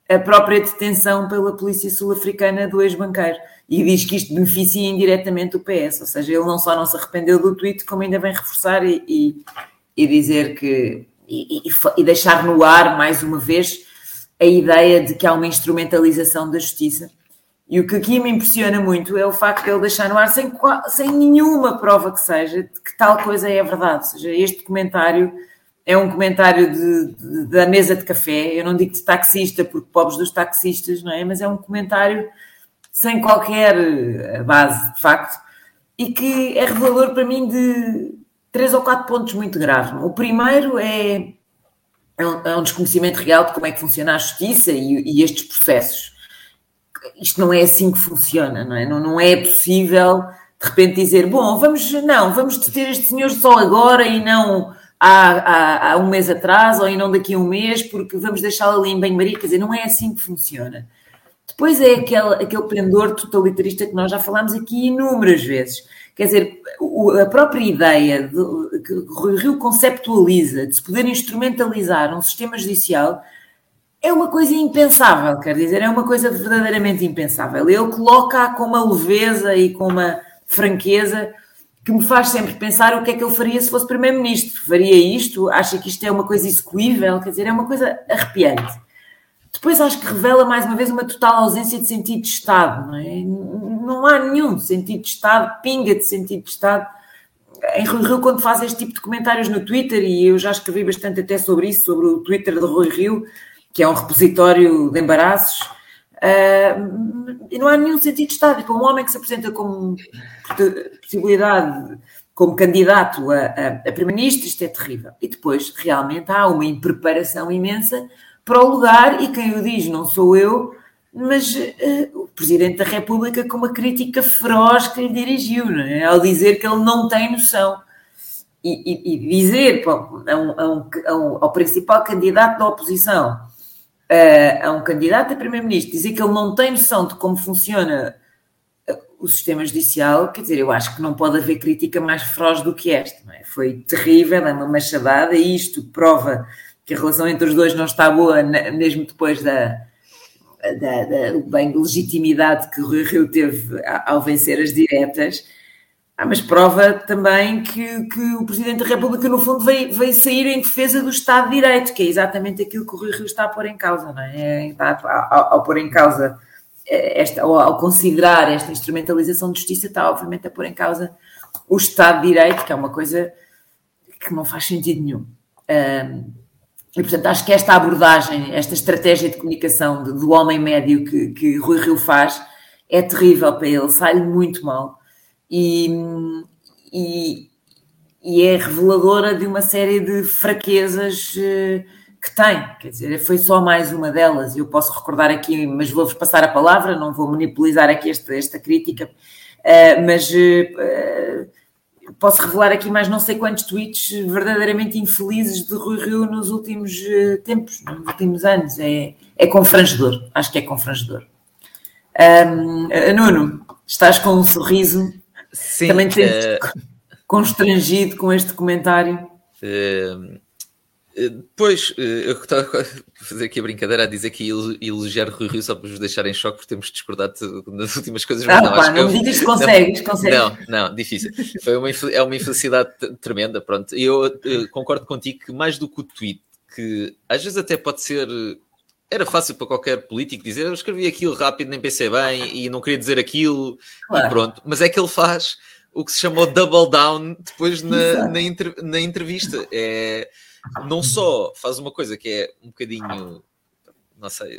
a própria detenção pela polícia sul-africana do ex-banqueiro e diz que isto beneficia indiretamente o PS, ou seja, ele não só não se arrependeu do tweet, como ainda vem reforçar e, e, e dizer que e, e, deixar no ar mais uma vez a ideia de que há uma instrumentalização da justiça. E o que aqui me impressiona muito é o facto de ele deixar no ar sem, sem nenhuma prova que seja de que tal coisa é verdade. Ou seja, este comentário é um comentário de, de, da mesa de café. Eu não digo de taxista, porque pobres dos taxistas, não é? Mas é um comentário sem qualquer eh, base, de facto, e que é revelador para mim de três ou quatro pontos muito graves. O primeiro é é um, é desconhecimento real de como é que funciona a justiça e, e, estes processos. Isto não é assim que funciona, não é? Não, não é possível de repente dizer, bom, vamos, não, vamos deter este senhor só agora e não há, há, há um mês atrás ou e não daqui a um mês, porque vamos deixá-lo ali em banho-maria. Quer dizer, não é assim que funciona. Depois é aquele, aquele pendor totalitarista que nós já falámos aqui inúmeras vezes Quer dizer, a própria ideia de, que o Rio conceptualiza de se poder instrumentalizar um sistema judicial é uma coisa impensável, quer dizer, é uma coisa verdadeiramente impensável. Ele coloca com uma leveza e com uma franqueza que me faz sempre pensar o que é que ele faria se fosse Primeiro-Ministro. Faria isto? Acha que isto é uma coisa execuível? Quer dizer, é uma coisa arrepiante. Depois acho que revela mais uma vez uma total ausência de sentido de Estado, não é? Não há nenhum sentido de Estado, pinga de sentido de Estado. Em Rui Rio, quando faz este tipo de comentários no Twitter, e eu já escrevi bastante até sobre isso, sobre o Twitter de Rui Rio, que é um repositório de embaraços, uh, e não há nenhum sentido de Estado. Para um homem que se apresenta como possibilidade, como candidato a, a, a Primeiro-Ministro, isto é terrível. E depois, realmente, há uma impreparação imensa para o lugar e quem o diz não sou eu, mas uh, o Presidente da República com uma crítica feroz que lhe dirigiu, é? ao dizer que ele não tem noção. E, e, e dizer bom, a um, a um, ao principal candidato da oposição, uh, a um candidato a Primeiro-Ministro, dizer que ele não tem noção de como funciona uh, o sistema judicial, quer dizer, eu acho que não pode haver crítica mais feroz do que esta. É? Foi terrível, é uma machadada, e isto prova que a relação entre os dois não está boa, mesmo depois da, da, da bem legitimidade que o Rui Rio teve ao vencer as diretas, ah, mas prova também que, que, o Presidente da República, no fundo, veio, veio sair em defesa do Estado de Direito, que é exatamente aquilo que o Rui Rio está a pôr em causa, não é? Está ao, ao pôr em causa, eh, esta, ao, considerar esta instrumentalização de justiça, está obviamente a pôr em causa o Estado de Direito, que é uma coisa que não faz sentido nenhum. Um, e, portanto, acho que esta abordagem, esta estratégia de comunicação do homem médio que, que Rui Rio faz é terrível para ele, sai-lhe muito mal e, e, e, é reveladora de uma série de fraquezas eh, que tem. Quer dizer, foi só mais uma delas. Eu posso recordar aqui, mas vou-vos passar a palavra, não vou monopolizar aqui esta, esta crítica, uh, mas. Uh, posso revelar aqui mais não sei quantos tweets verdadeiramente infelizes de Rui Rio nos últimos tempos, nos últimos anos. É, é confrangedor, acho que é confrangedor. Um, Nuno, estás com um sorriso. Sim, Também te uh... constrangido com este comentário. Eh, pois, eu estava a fazer aqui a brincadeira a dizer que ia elogiar Rui Rio só para vos deixar em choque, porque temos discordado nas últimas coisas. Mas ah, não, pá, não me digas que consegues, não, consegues. Não, não, difícil. Foi uma, é uma infelicidade tremenda, pronto. Eu, eu, concordo contigo que mais do que o tweet, que às vezes até pode ser... Era fácil para qualquer político dizer, eu escrevi aquilo rápido, nem pensei bem, e não queria dizer aquilo, claro. e pronto. Mas é que ele faz o que se chamou double down depois na, na, na entrevista. É não só faz uma coisa que é um bocadinho não sei,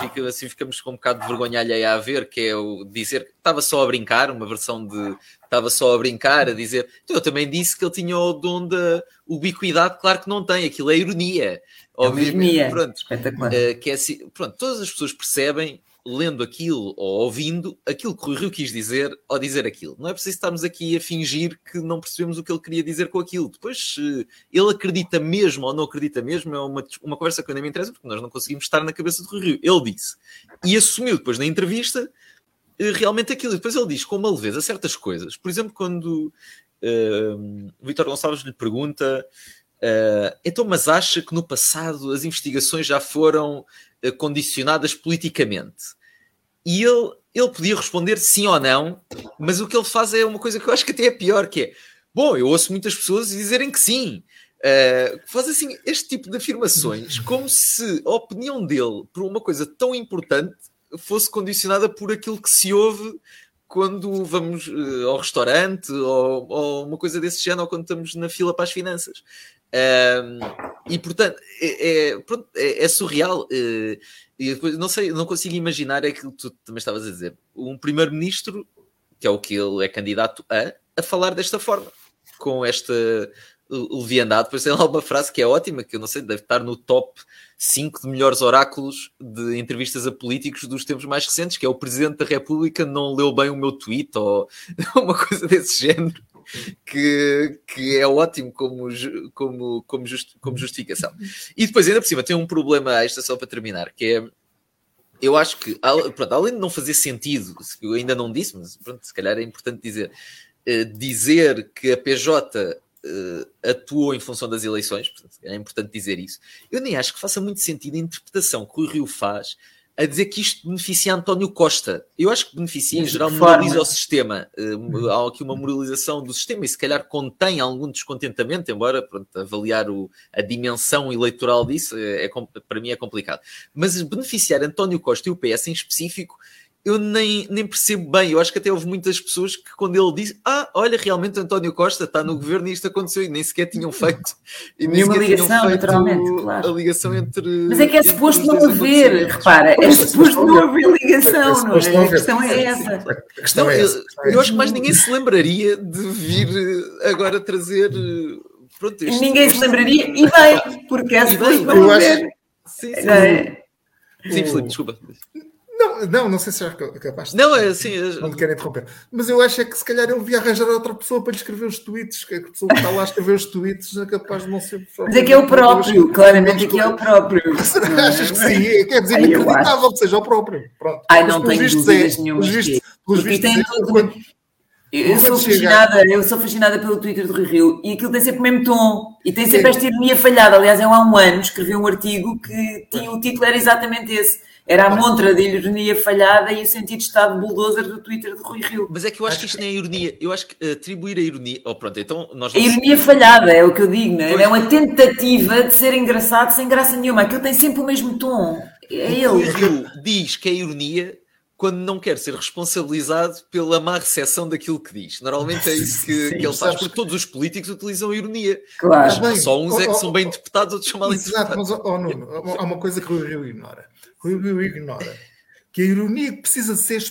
fica, assim ficamos com um bocado de vergonha alheia a ver, que é o dizer que estava só a brincar, uma versão de estava só a brincar, a dizer, então, eu também disse que ele tinha o dom da ubiquidade, claro que não tem, aquilo é ironia. É ironia, pronto, espetacular. Uh, que é assim, pronto, todas as pessoas percebem lendo aquilo ou ouvindo aquilo que o Rio quis dizer ao dizer aquilo. Não é preciso estarmos aqui a fingir que não percebemos o que ele queria dizer com aquilo. Depois, se ele acredita mesmo ou não acredita mesmo, é uma, uma conversa que ainda me interessa, porque nós não conseguimos estar na cabeça do Rio. Ele disse. E assumiu depois na entrevista eh, realmente aquilo. E depois ele diz com uma leveza certas coisas. Por exemplo, quando uh, Vítor Gonçalves lhe pergunta. Uh, então, mas acha que no passado as investigações já foram condicionadas politicamente? E ele, ele podia responder sim ou não, mas o que ele faz é uma coisa que eu acho que até é pior, que é, bom, eu ouço muitas pessoas dizerem que sim. Uh, faz assim este tipo de afirmações como se a opinião dele por uma coisa tão importante fosse condicionada por aquilo que se ouve quando vamos uh, ao restaurante ou, ou, uma coisa desse género ou quando estamos na fila para as finanças. E portanto é, é, pronto, é, é surreal. Depois, não sei, não consigo imaginar aquilo que tu também estavas a dizer. Um primeiro-ministro, que é o que ele é candidato a, a falar desta forma, com esta leviandade. Depois tem lá uma frase que é ótima, que eu não sei, deve estar no top 5 de melhores oráculos de entrevistas a políticos dos tempos mais recentes, que é o Presidente da República não leu bem o meu tweet, ou uma coisa desse género que, que é ótimo como, como, como, just, como justificação. E depois, ainda por cima, tem um problema extra só para terminar, que é eu acho que, pronto, além de não fazer sentido, eu ainda não disse, mas pronto, se calhar é importante dizer, uh, dizer que a PJ uh, atuou em função das eleições, é importante dizer isso. Eu nem acho que faça muito sentido a interpretação que o Rio faz a dizer que isto beneficia António Costa. Eu acho que beneficia, em geral, moraliza o sistema. Uh, há aqui uma moralização do sistema e se calhar contém algum descontentamento, embora pronto, avaliar o, a dimensão eleitoral disso é, é, para mim é complicado. Mas beneficiar António Costa e o PS em específico eu nem, nem percebo bem. Eu acho que até houve muitas pessoas que, quando ele disse, ah, olha, realmente António Costa está no governo e isto aconteceu, e nem sequer tinham feito. E nem Nenhuma ligação, naturalmente, claro. A ligação entre. Mas é que é suposto não haver, repara, é suposto não haver ligação, não é? A questão é essa. A questão é essa. Eu, acho que mais ninguém se lembraria de vir agora trazer. Pronto, este, ninguém se lembraria, e bem, porque é suposto não haver. Sim, sim. É. Sim, Filipe, desculpa. Não, não, não sei se é capaz de. Não, é assim. Não te quero interromper. Mas eu acho é que se calhar ele devia arranjar outra pessoa para lhe escrever os tweets, que a pessoa que está lá a escrever os tweets é capaz de não ser. Mas é que é o próprio, claramente aqui é o próprio. Achas que sim? Quer dizer, inacreditável que seja o próprio. Pronto. Ai, não tenho dúvidas é, nenhuma. Pelos vistos, eu, sou fascinada, eu sou fascinada pelo Twitter do Rio Rio e aquilo tem sempre o mesmo tom e tem sempre esta ironia falhada. Aliás, eu há um ano escrevi um artigo que tinha, o título era exatamente esse. Era a montra de ironia falhada e o sentido de estado de bulldozer do Twitter do Rui Rio. Mas é que eu acho que isto nem é ironia. Eu acho que atribuir a ironia. Oh, pronto, então nós A ironia falhada é o que eu digo, não é? É uma tentativa de ser engraçado sem graça nenhuma. Aquilo tem sempre o mesmo tom. É ele. O Rui Rio diz que é ironia quando não quer ser responsabilizado pela má recepção daquilo que diz. Normalmente é isso que, Sim, que ele faz, porque todos os políticos utilizam a ironia. Claro. Mas só uns é que são bem interpretados, outros são mal interpretados. Exato, mas oh, Nuno, há uma coisa que o Rio ignora. O Rio ignora. Que a ironia que precisa de ser.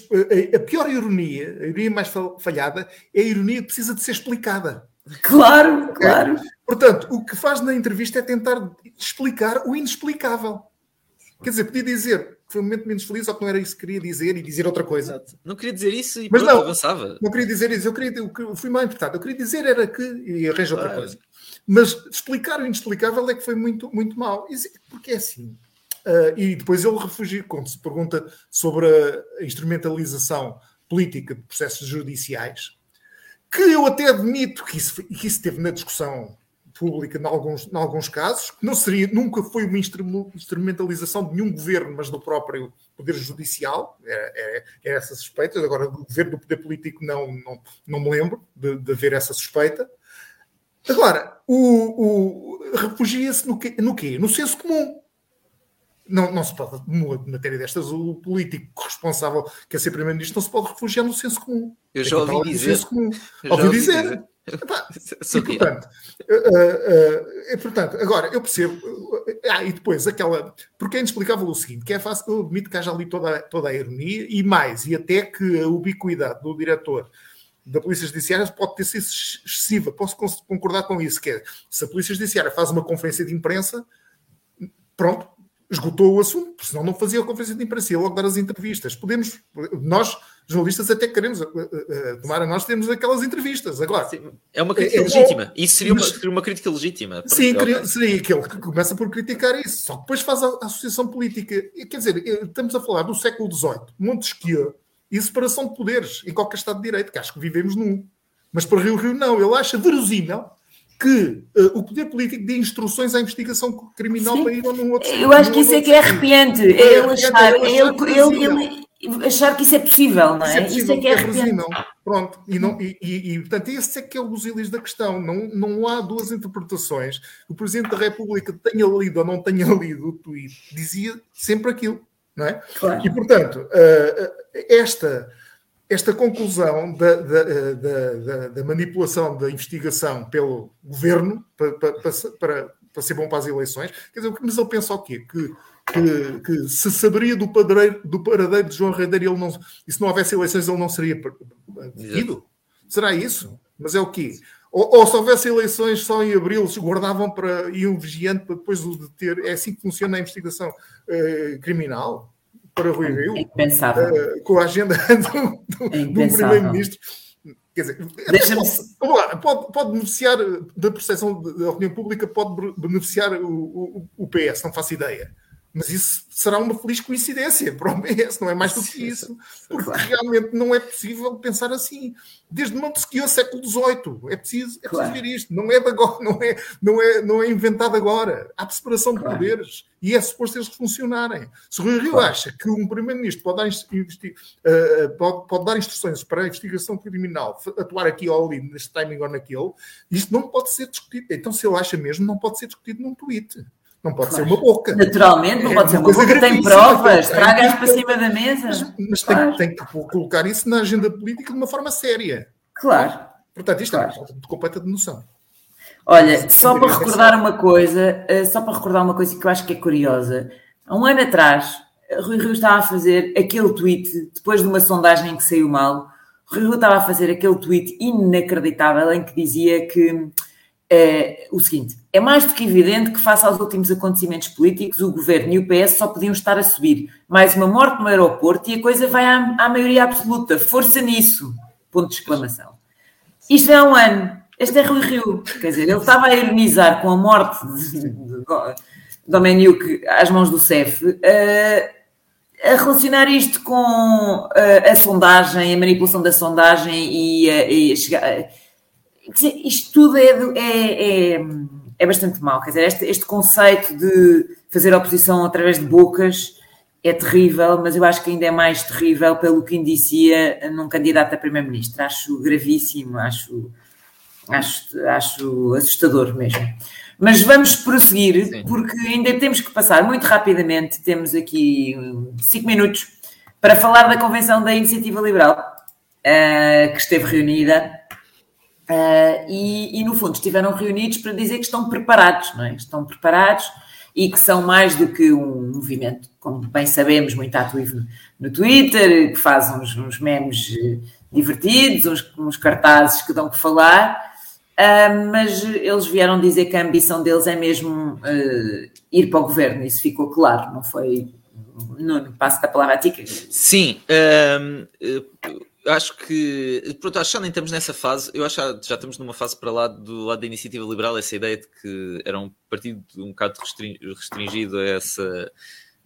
A pior ironia, a ironia mais falhada, é a ironia que precisa de ser explicada. Claro, claro. É? Portanto, o que faz na entrevista é tentar explicar o inexplicável. Quer dizer, podia dizer foi um momento menos feliz, ou que não era isso que queria dizer e dizer outra coisa. Exato. Não queria dizer isso e Mas pronto, não, avançava. Não queria dizer isso, eu, queria, eu fui mal interpretado. Eu queria dizer era que, e arranjo claro. outra coisa. Mas explicar o inexplicável é que foi muito, muito mal. Porque é assim. Uh, e depois ele refugia, quando se pergunta sobre a instrumentalização política de processos judiciais, que eu até admito que isso, que isso teve na discussão pública em alguns, em alguns casos, que não seria, nunca foi uma instrumentalização de nenhum governo, mas do próprio Poder Judicial, é, é, é essa suspeita. Agora, do governo do Poder Político, não, não, não me lembro de, de haver essa suspeita. Agora, o, o refugia-se no no quê? No senso comum. Não, não se pode, numa matéria destas, o político responsável, que é ser primeiro-ministro, não se pode refugiar no senso comum. Eu já ouvi dizer. Ouvi dizer. dizer. Epá, e, portanto, uh, uh, uh, portanto, agora eu percebo. ah, e depois aquela. Porque é inexplicável o seguinte: que é fácil, eu admito que haja ali toda, toda a ironia e mais, e até que a ubiquidade do diretor da Polícia Judiciária pode ter sido excessiva. Posso concordar com isso, que é, se a Polícia Judiciária faz uma conferência de imprensa, pronto, esgotou o assunto, senão não fazia a conferência de imprensa, ia logo dar as entrevistas. Podemos, nós, jornalistas, até queremos uh, uh, tomar a nós, temos aquelas entrevistas. Agora, sim, é uma crítica é, legítima. É, isso seria, mas, uma, uma, crítica legítima. Sim, okay. seria aquele que começa por criticar isso, só que depois faz a, a associação política. Quer dizer, estamos a falar do século XVIII, Montesquieu e separação de poderes em qualquer Estado de Direito, que acho que vivemos num. Mas para Rio Rio não, ele acha verosímil que uh, o poder político dê instruções à investigação criminal Sim. para ir ou num outro Eu acho que isso é que é arrepiante. É, é ele achar, é ele, ele, ele, achar que isso é possível, não é? Isso é, possível, isso é que é, é arrepiante. Pronto, e, não, e, e, e, portanto, esse é que é o ilhos da questão. Não, não há duas interpretações. O Presidente da República tenha lido ou não tenha lido o tweet, dizia sempre aquilo, não é? Claro. E, portanto, uh, esta esta conclusão da, da, da, da, manipulação da investigação pelo governo para, para, para, para, ser bom para as eleições, quer dizer, mas ele pensa o quê? Que, que, que se saberia do, padreiro, do paradeiro de João Rendeiro ele não, e se não houvesse eleições ele não seria detido? Será isso? Mas é o quê? Ou, ou, se houvesse eleições só em abril, se guardavam para ir um vigiante para depois o deter. É assim que funciona a investigação uh, criminal? Para Rui Rio, uh, com a agenda do, do, é do primeiro-ministro. Quer dizer, pode, pode, pode, beneficiar da percepção da opinião pública, pode beneficiar o, o, o PS, não faço ideia. Mas isso será uma feliz coincidência para o PS, não é mais do que isso. Porque realmente não é possível pensar assim. Desde Montesquieu, século XVIII, é preciso, é preciso ver isto. Não é, agora, não, é, não, é, não é inventado agora. Há separação de poderes e é suposto eles funcionarem. Se o Rui Rio acha que um primeiro-ministro pode, uh, pode, pode, dar instruções para a investigação criminal, atuar aqui ou ali, neste timing ou naquele, isto não pode ser discutido. Então, se ele acha mesmo, não pode ser discutido num tweet. Não pode claro. ser uma boca. Naturalmente, não é pode ser uma boca. Tem provas, traga-as para cima da mesa. Mas, mas claro. tem, tem, que colocar isso na agenda política de uma forma séria. Claro. Portanto, isto claro. é uma falta de completa de noção. Olha, só para recordar uma coisa, eh, só para recordar uma coisa que eu acho que é curiosa. Há um ano atrás, Rui Rio estava a fazer aquele tweet, depois de uma sondagem que saiu mal, Rui Rio estava a fazer aquele tweet inacreditável em que dizia que uh, o seguinte: é mais do que evidente que, face aos últimos acontecimentos políticos, o governo e o PS só podiam estar a subir. Mais uma morte no aeroporto e a coisa vai à, à maioria absoluta. Força nisso! Ponto de exclamação. Isto é há um ano. Este é Rui Rio. Quer dizer, ele estava a ironizar com a morte de, de, Domeniuk às mãos do CEF. Uh, a relacionar isto com a, eh, a sondagem, a manipulação da sondagem e, a, e chegar dizer, isto tudo é, é, é, é, bastante mau. Quer dizer, este, este conceito de fazer oposição através de bocas é terrível, mas eu acho que ainda é mais terrível pelo que indicia num candidato a primeiro-ministro. Acho gravíssimo, acho, acho, acho assustador mesmo. Mas vamos prosseguir, Sim. porque ainda temos que passar muito rapidamente. Temos aqui cinco minutos para falar da convenção da Iniciativa Liberal, uh, que esteve reunida Uh, e, e, no fundo, estiveram reunidos para dizer que estão preparados, não é? Estão preparados e que são mais do que um movimento, como bem sabemos, muito ativo no Twitter, que faz uns, uns memes eh, divertidos, uns, uns, cartazes que dão que falar, uh, mas eles vieram dizer que a ambição deles é mesmo uh, ir para o governo, isso ficou claro, não foi. Nuno, passo da palavra a ti. Sim, acho que. Pronto, acho que já nem estamos nessa fase. Eu acho que já, estamos numa fase para lá do lado da iniciativa liberal, essa ideia de que era um partido um bocado restringido a essa.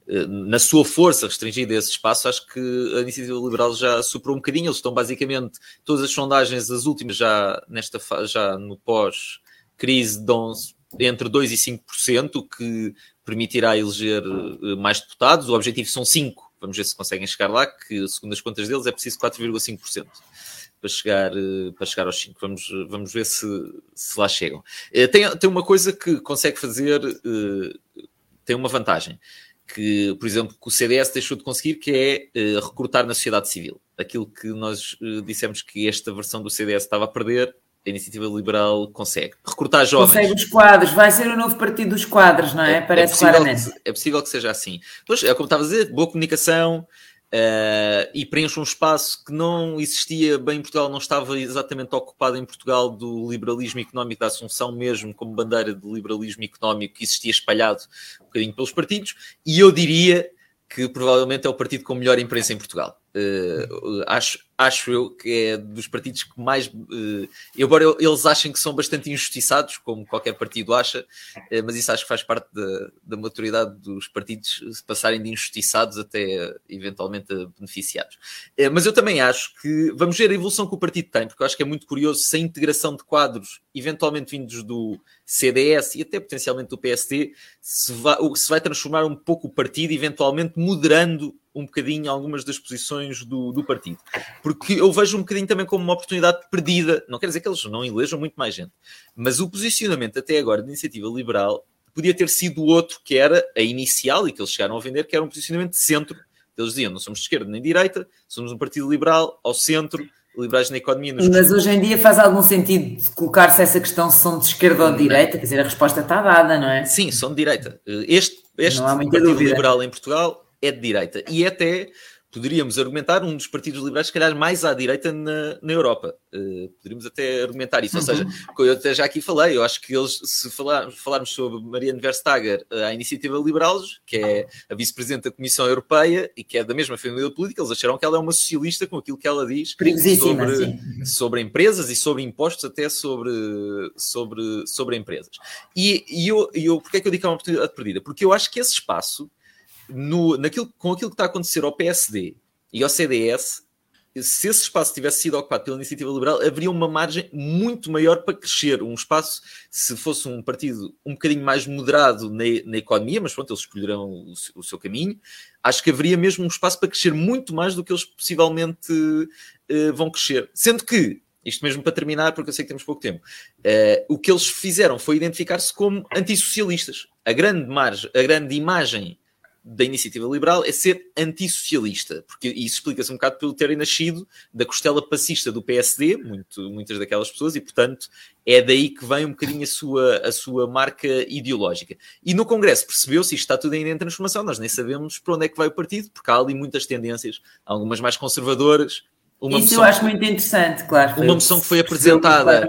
Eh, na sua força restringida a esse espaço, acho que a iniciativa liberal já superou um bocadinho. Eles estão basicamente, todas as sondagens, as últimas, já, nesta, já no pós-crise, dão entre 2% e 5%, o que permitirá eleger eh, mais deputados. O objetivo são 5%, Vamos ver se conseguem chegar lá, que segundo as contas deles é preciso 4,5% para chegar, eh, para chegar aos 5. Vamos, vamos ver se, se lá chegam. Tem, tem uma coisa que consegue fazer, tem uma vantagem, que, por exemplo, que o CDS deixou de conseguir, que é recrutar na sociedade civil. Aquilo que nós dissemos que esta versão do CDS estava a perder, a iniciativa liberal consegue. Recrutar jovens. Consegue os quadros, vai ser o novo partido dos quadros, não é? é, é Parece é claramente. Que, é possível que seja assim. Pois, é como estava a dizer, boa comunicação uh, e preenche um espaço que não existia bem em Portugal, não estava exatamente ocupado em Portugal do liberalismo económico, da Assunção mesmo, como bandeira de liberalismo económico que existia espalhado um bocadinho pelos partidos, e eu diria que provavelmente é o partido com melhor imprensa em Portugal. Uh, acho, acho eu que é dos partidos que mais. Uh, embora eles achem que são bastante injustiçados, como qualquer partido acha, uh, mas isso acho que faz parte da, da maturidade dos partidos se passarem de injustiçados até eventualmente beneficiados. Uh, mas eu também acho que vamos ver a evolução que o partido tem, porque eu acho que é muito curioso se a integração de quadros, eventualmente vindos do CDS e até potencialmente do PSD, se vai, se vai transformar um pouco o partido, eventualmente moderando um bocadinho algumas das posições do, do partido. Porque eu vejo um bocadinho também como uma oportunidade perdida. Não quer dizer que eles não elejam muito mais gente, mas o posicionamento até agora da iniciativa liberal podia ter sido outro que era a inicial e que eles chegaram a vender, que era um posicionamento de centro. Eles diziam: não somos de esquerda nem de direita, somos um partido liberal ao centro, liberais na economia. Mas hoje em dia faz algum sentido colocar-se essa questão se são de esquerda ou de direita? Quer dizer, a resposta está dada, não é? Sim, são de direita. Este, este partido dúvida. liberal em Portugal é de direita. E até, poderíamos argumentar, um dos partidos liberais, se calhar, mais à direita na, na Europa. Uh, poderíamos até argumentar isso. Uhum. Ou seja, eu até já aqui falei, eu acho que eles, se falar, falarmos sobre Marianne Verstager, a Iniciativa Liberal, que é a vice-presidente da Comissão Europeia e que é da mesma família política, eles acharam que ela é uma socialista com aquilo que ela diz sobre, sobre empresas e sobre impostos, até sobre, sobre, sobre empresas. E, e eu, eu, porque é que eu digo que é uma oportunidade perdida? Porque eu acho que esse espaço no, naquilo, com aquilo que está a acontecer ao PSD e ao CDS, se esse espaço tivesse sido ocupado pela iniciativa liberal, haveria uma margem muito maior para crescer. Um espaço, se fosse um partido um bocadinho mais moderado na, na economia, mas pronto, eles escolherão o, o, seu caminho, acho que haveria mesmo um espaço para crescer muito mais do que eles possivelmente uh, vão crescer. Sendo que, isto mesmo para terminar, porque eu sei que temos pouco tempo, uh, o que eles fizeram foi identificar-se como antissocialistas. A grande, margem, a grande imagem da iniciativa liberal é ser antissocialista, porque isso explica-se um bocado pelo terem nascido da costela passista do PSD, muito, muitas daquelas pessoas, e portanto é daí que vem um bocadinho a sua, a sua marca ideológica. E no Congresso percebeu-se, isto está tudo ainda em transformação, nós nem sabemos para onde é que vai o partido, porque há ali muitas tendências, algumas mais conservadoras, uma Isso eu acho muito interessante, claro. Uma moção que foi apresentada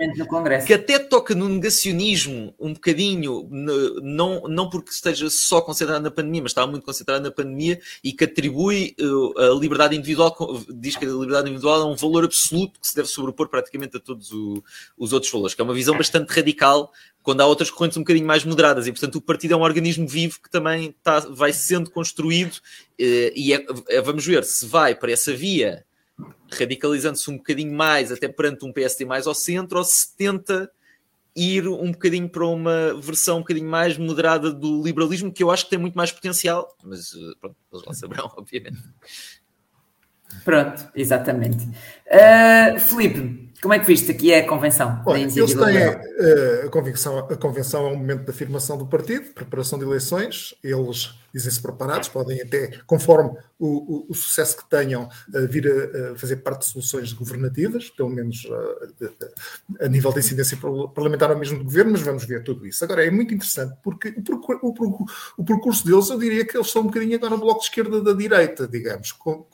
que até toca no negacionismo um bocadinho, não, não porque esteja só concentrada na pandemia, mas estava muito concentrada na pandemia e que atribui uh, a liberdade individual, diz que a liberdade individual é um valor absoluto que se deve sobrepor praticamente a todos o, os outros valores, que é uma visão bastante radical quando há outras correntes um bocadinho mais moderadas. E, portanto, o partido é um organismo vivo que também está, vai sendo construído uh, e é, é, vamos ver se vai para essa via radicalizando-se um bocadinho mais, até perante um PSD mais ao centro, ou se tenta ir um bocadinho para uma versão um bocadinho mais moderada do liberalismo, que eu acho que tem muito mais potencial, mas eh, pronto, eles lá saberão, obviamente. Pronto, exatamente. Uh, Filipe, como é que viste aqui a convenção? Olha, eles têm uh, a, convenção, a convenção é um momento de afirmação do partido, preparação de eleições, eles dizem-se preparados, podem até, conforme o, o, o sucesso que tenham, uh, vir a, a, fazer parte de soluções governativas, pelo menos uh, a, nível de incidência parlamentar ou mesmo do governo, mas vamos ver tudo isso. Agora, é muito interessante, porque o, o percurso deles, eu diria que eles são um bocadinho agora o bloco de esquerda da direita, digamos, como,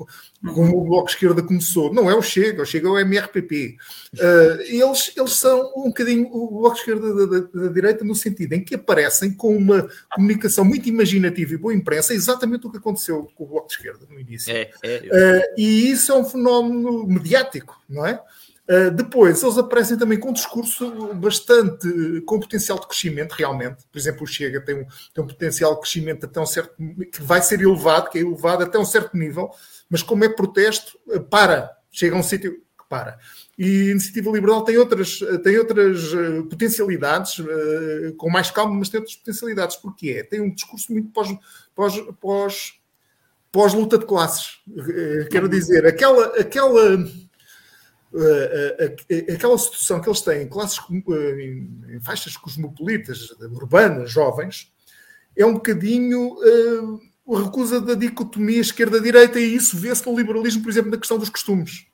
o bloco de esquerda começou. Não é o Chega, o Chega é o MRPP. Uh, eles, eles são um bocadinho o bloco de esquerda da, da, da direita no sentido em que aparecem com uma comunicação muito imaginativa e boa imprensa, é exatamente o que aconteceu com o Bloco de Esquerda no início. É, é, uh, e isso é um fenómeno mediático, não é? Uh, depois, eles aparecem também com um discurso bastante com potencial de crescimento, realmente. Por exemplo, o Chega tem um, tem um potencial de crescimento até um certo que vai ser elevado, que é elevado até um certo nível, mas como é protesto, uh, para, chega a um sítio que para. E a Iniciativa Liberal tem outras, tem outras uh, potencialidades, uh, com mais calma, mas tem outras potencialidades. Porque é? Tem um discurso muito pós, pós, pós, pós luta de classes. Uh, quero dizer, aquela, aquela, aquela situação que eles têm em classes, em faixas cosmopolitas, urbanas, jovens, é um bocadinho a recusa da dicotomia esquerda-direita e isso vê-se no liberalismo, por exemplo, na questão dos costumes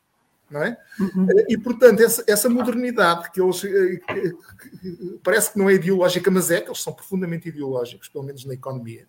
não é? Uhum. E, portanto, essa, essa, modernidade que eles eh, que, parece que não é ideológica, mas é que eles são profundamente ideológicos, pelo menos na economia,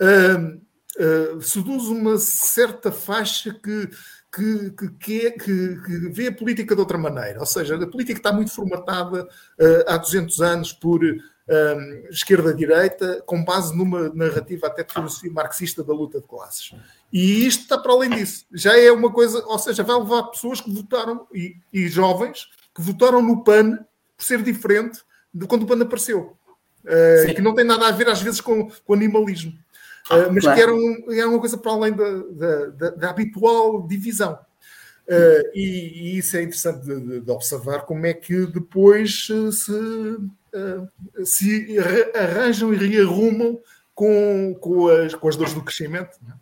uh, uh, seduz uma certa faixa que, que, que, que, que, vê a política de outra maneira. Ou seja, a política está muito formatada uh, há 200 anos por um, esquerda-direita, com base numa narrativa até de filosofia marxista da luta de classes. E isto está para além disso. Já é uma coisa, ou seja, vai levar pessoas que votaram, e, e jovens, que votaram no PAN por ser diferente de quando o PAN apareceu. Uh, que não tem nada a ver, às vezes, com, com animalismo. Uh, mas claro. que era, um, era, uma coisa para além da, da, da, da habitual divisão. Uh, e, e, isso é interessante de, de, observar como é que depois se se arranjam e rearrumam com, com, as, com as dores do crescimento. É?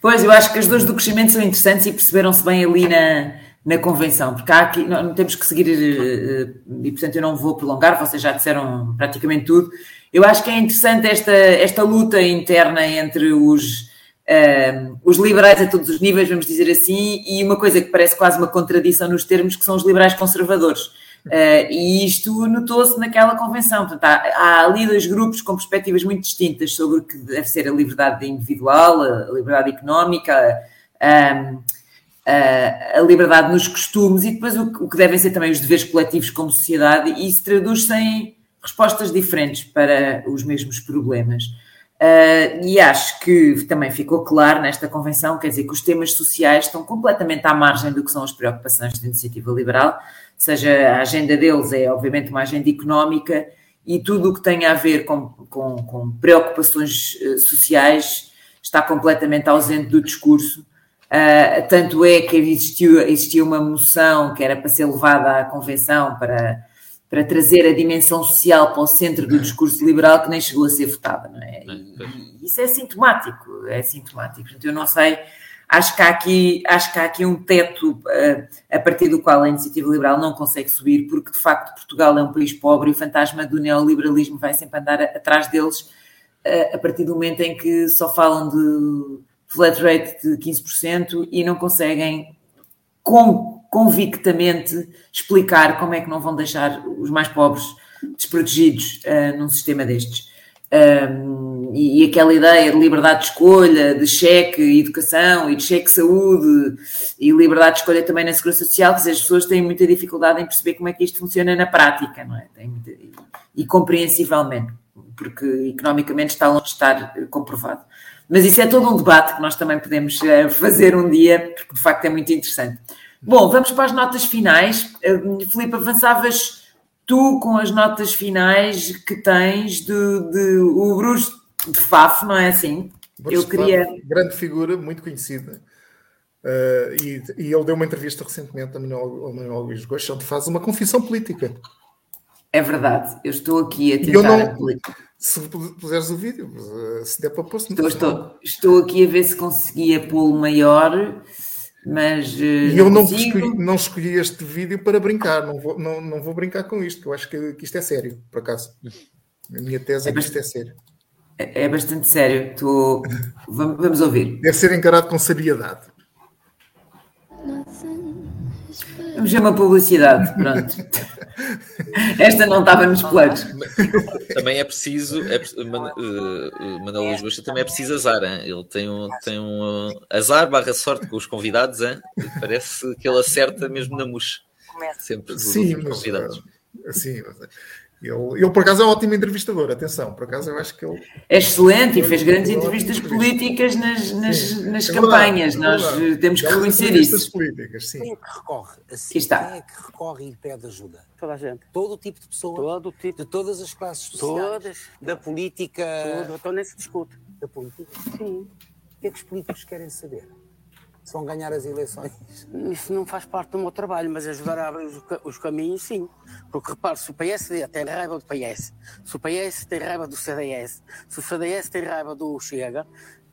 Pois, eu acho que as dores do crescimento são interessantes e perceberam-se bem ali na, na convenção, porque há aqui, não, temos que seguir, eh, e portanto eu não vou prolongar, vocês já disseram praticamente tudo. Eu acho que é interessante esta, esta luta interna entre os, um, eh, os liberais a todos os níveis, vamos dizer assim, e uma coisa que parece quase uma contradição nos termos, que são os liberais conservadores Uh, e isto notou-se naquela convenção. Portanto, há, há, ali dois grupos com perspectivas muito distintas sobre o que deve ser a liberdade individual, a, liberdade económica, a, a, a, liberdade nos costumes e depois o, o, que devem ser também os deveres coletivos como sociedade, e isso traduz-se em respostas diferentes para os mesmos problemas. Uh, e acho que também ficou claro nesta convenção, quer dizer, que os temas sociais estão completamente à margem do que são as preocupações da iniciativa liberal, seja a agenda deles é obviamente uma agenda económica e tudo o que tem a ver com, com, com preocupações eh, sociais está completamente ausente do discurso. Uh, tanto é que existiu, existia uma moção que era para ser levada à convenção para, para trazer a dimensão social para o centro do discurso liberal que nem chegou a ser votada, não é? E, e isso é sintomático, é sintomático. Portanto, eu não sei Acho que há aqui, acho que há aqui um teto uh, a partir do qual a iniciativa liberal não consegue subir, porque de facto Portugal é um país pobre e o fantasma do neoliberalismo vai sempre andar atrás deles uh, a partir do momento em que só falam de flat rate de 15% e não conseguem com, convictamente explicar como é que não vão deixar os mais pobres desprotegidos uh, num sistema destes. Um, e, e, aquela ideia de liberdade de escolha, de cheque educação e de cheque saúde e liberdade de escolha também na segurança social, as pessoas têm muita dificuldade em perceber como é que isto funciona na prática, não é? Muita, e, e compreensivelmente, porque economicamente está longe de estar comprovado. Mas isso é todo um debate que nós também podemos eh, fazer um dia, porque de facto é muito interessante. Bom, vamos para as notas finais. Uh, Filipe, avançavas tu com as notas finais que tens de, de o de Faf, não é assim? Bruce Eu queria. Grande figura, muito conhecida. Uh, e, e, ele deu uma entrevista recentemente ao Manuel, Manuel Luís Gosto, onde faz uma confissão política. É verdade, eu estou aqui a tentar. Não, se puseres o vídeo, se der para pôr, se estou, estou, estou aqui a ver se conseguia pô-lo maior mas uh, e eu não, escolhi, não escolhi este vídeo para brincar, não vou, não, não vou brincar com isto, eu acho que, que isto é sério, por acaso. A minha tese é, é que isto é sério. É, é bastante sério. Tu... vamos, ouvir. Deve ser encarado com seriedade. Vamos ver uma publicidade, pronto. Esta não estava nos planos. Também é preciso, é, uh, Manuel Luís Baixa também é preciso azar, hein? ele tem um, tem um azar barra sorte com os convidados, hein? parece que ele acerta mesmo na mousse. Sempre Sim, mas, convidados. Sim, mas, ele, ele, por acaso, é um ótimo entrevistador, atenção, por acaso eu acho que ele... É excelente e fez grandes entrevistas políticas nas, nas, sim, nas é campanhas, verdade, nós é temos que reconhecer isso. políticas, sim. Quem é que recorre assim? está. Quem é que recorre e pede ajuda? Toda a gente. Todo o tipo de pessoas? Todo o tipo. De todas as classes sociais? Todas. Da política? Tudo, então nem se discute. Da política? Sim. O que é que os políticos querem saber? Se vão ganhar as eleições. Isso não faz parte do meu trabalho, mas ajudar a abrir os, os caminhos, sim. Porque repare, se o PSD tem raiva do PS, se o PS tem raiva do CDS, se o CDS tem raiva do Chega,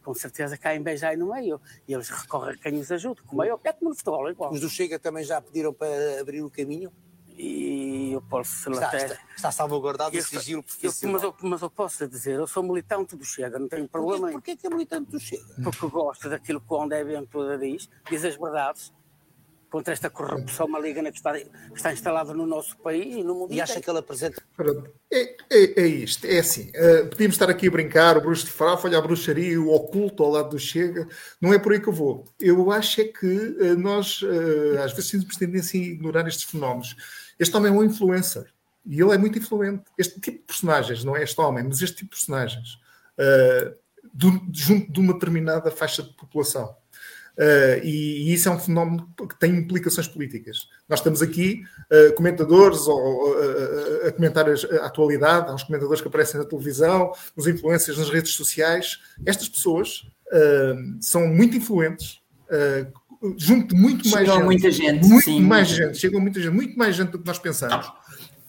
com certeza caem já aí no meio. E eles recorrem a quem os ajude, como eu, é como no futebol, é igual. Os do Chega também já pediram para abrir o caminho? E eu posso está, até... está, está salvaguardado o sigilo profissional. Mas eu, mas eu posso dizer, eu sou militante do Chega, não tenho problema. Porquê, porquê que é militante do Chega? Porque gosto daquilo que o André Ventura diz, diz as verdades contra esta corrupção maligna que está, que está instalada no nosso país e no mundo E acha que ele apresenta... É, é, é isto, é assim, uh, podíamos estar aqui a brincar, o bruxo de olha a bruxaria, o oculto ao lado do Chega, não é por aí que eu vou. Eu acho é que uh, nós, uh, às vezes, temos tendência a ignorar estes fenómenos. Este homem é um influencer e ele é muito influente. Este tipo de personagens, não é este homem, mas este tipo de personagens, uh, do, junto de uma determinada faixa de população. Uh, e, e, isso é um fenómeno que tem implicações políticas. Nós estamos aqui, uh, comentadores, ou, uh, a comentar a atualidade, uns comentadores que aparecem na televisão, os influencers nas redes sociais. Estas pessoas são muito influentes, junto muito mais gente, muita gente, muito sim, mais gente, chegam muita gente, muito mais gente do que nós pensamos.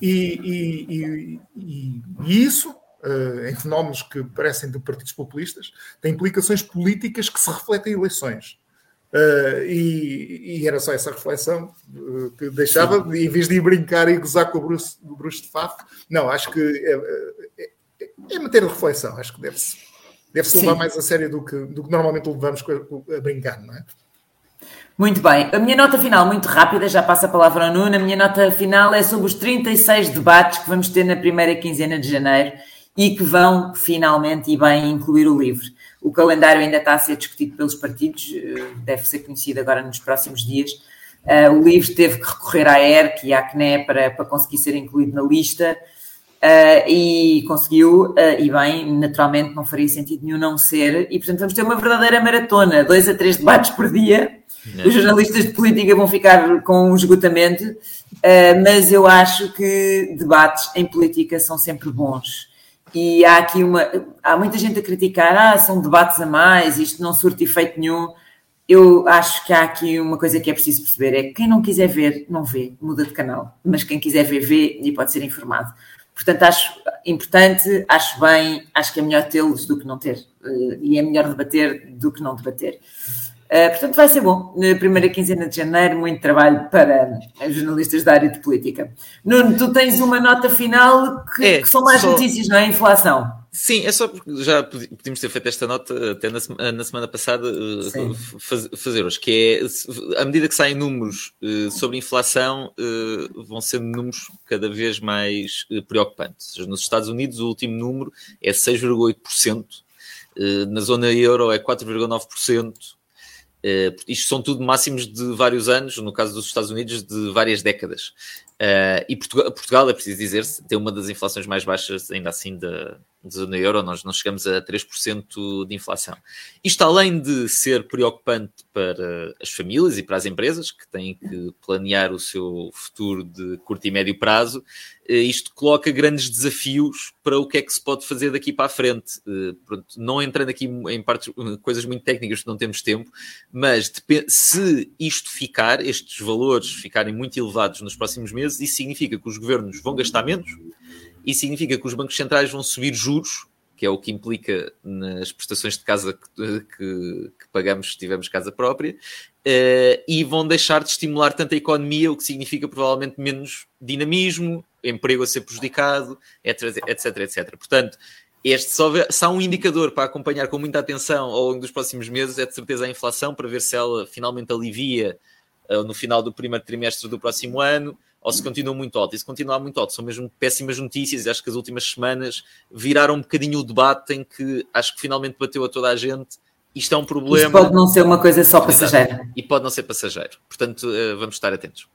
E, e, e, e isso, uh, em fenómenos que parecem de partidos populistas, tem implicações políticas que se refletem em eleições. Uh, e, era só essa reflexão uh, que deixava, em vez de ir brincar e gozar com o Bruce, o Bruce de Faf, não, acho que é, é, é matéria de reflexão, acho que deve-se deve -se levar mais a sério do que, do que normalmente levamos a, a brincar, não é? Muito bem. A minha nota final, muito rápida, já passa a palavra ao Nuno. A minha nota final é sobre os 36 debates que vamos ter na primeira quinzena de janeiro e que vão finalmente e bem incluir o livro. O calendário ainda está a ser discutido pelos partidos, eh, deve ser conhecido agora nos próximos dias. Uh, o livro teve que recorrer à ERC e à CNE para, para conseguir ser incluído na lista uh, e conseguiu, e bem, naturalmente não faria sentido nenhum não ser, e portanto vamos ter uma verdadeira maratona, dois a três debates por dia, os jornalistas de política vão ficar com um esgotamento, uh, mas eu acho que debates em política são sempre bons. E há aqui uma. Há muita gente a criticar, ah, são debates a mais, isto não surte efeito nenhum. Eu acho que há aqui uma coisa que é preciso perceber: é que quem não quiser ver, não vê, muda de canal. Mas quem quiser ver, vê e pode ser informado. Portanto, acho importante, acho bem, acho que é melhor tê-los do que não ter. Eh, e é melhor debater do que não debater. Uh, portanto, vai ser bom. Na primeira quinzena de janeiro, muito trabalho para jornalistas da área de política. Nuno, tu tens uma nota final que, é, que são mais só... notícias, não é? Inflação. Sim, é só porque já podíamos ter feito esta nota até na, na semana passada faz, fazer hoje, que é à medida que saem números uh, sobre inflação, uh, vão sendo números cada vez mais uh, preocupantes. Nos Estados Unidos, o último número é 6,8%, na zona euro é 4,9%. Uh, isto são tudo máximos de vários anos, no caso dos Estados Unidos, de várias décadas. Uh, e Portugal, Portugal, é preciso dizer-se, tem uma das inflações mais baixas, ainda assim, da, zona euro, nós não chegamos a 3% de inflação. Isto, além de ser preocupante para as famílias e para as empresas, que têm que planear o seu futuro de curto e médio prazo, eh, isto coloca grandes desafios para o que é que se pode fazer daqui para a frente. Eh, pronto, não entrando aqui em partes, coisas muito técnicas, que não temos tempo, mas se isto ficar, estes valores ficarem muito elevados nos próximos meses, isso significa que os governos vão gastar menos isso significa que os bancos centrais vão subir juros, que é o que implica nas prestações de casa que, que, que pagamos se tivermos casa própria, uh, e vão deixar de estimular tanto a economia, o que significa provavelmente menos dinamismo, emprego a ser prejudicado, etc, etc, etc. Portanto, este só, há um indicador para acompanhar com muita atenção ao longo dos próximos meses, é de certeza a inflação, para ver se ela finalmente alivia uh, no final do primeiro trimestre do próximo ano, ou se continua muito alto. E se continuar muito alto, são mesmo péssimas notícias. Acho que as últimas semanas viraram um bocadinho o debate em que acho que finalmente bateu a toda a gente. Isto é um problema. Isto pode não ser uma coisa só passageira. E pode não ser passageiro. Portanto, eh, vamos estar atentos.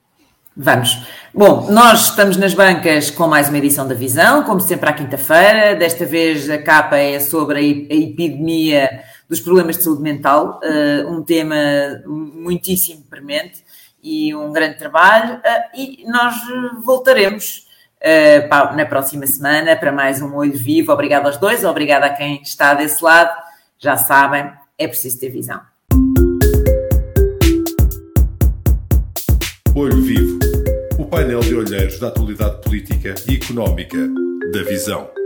Vamos. Bom, nós estamos nas bancas com mais uma edição da Visão, como sempre à quinta-feira. Desta vez a capa é sobre a epidemia dos problemas de saúde mental, eh, um tema muitíssimo premente e um grande trabalho. Uh, e nós voltaremos uh, na próxima semana para mais um Olho Vivo. Obrigado aos dois, obrigado a quem está desse lado. Já sabem, é preciso ter visão. Olho Vivo o painel de olheiros da atualidade política e económica da Visão.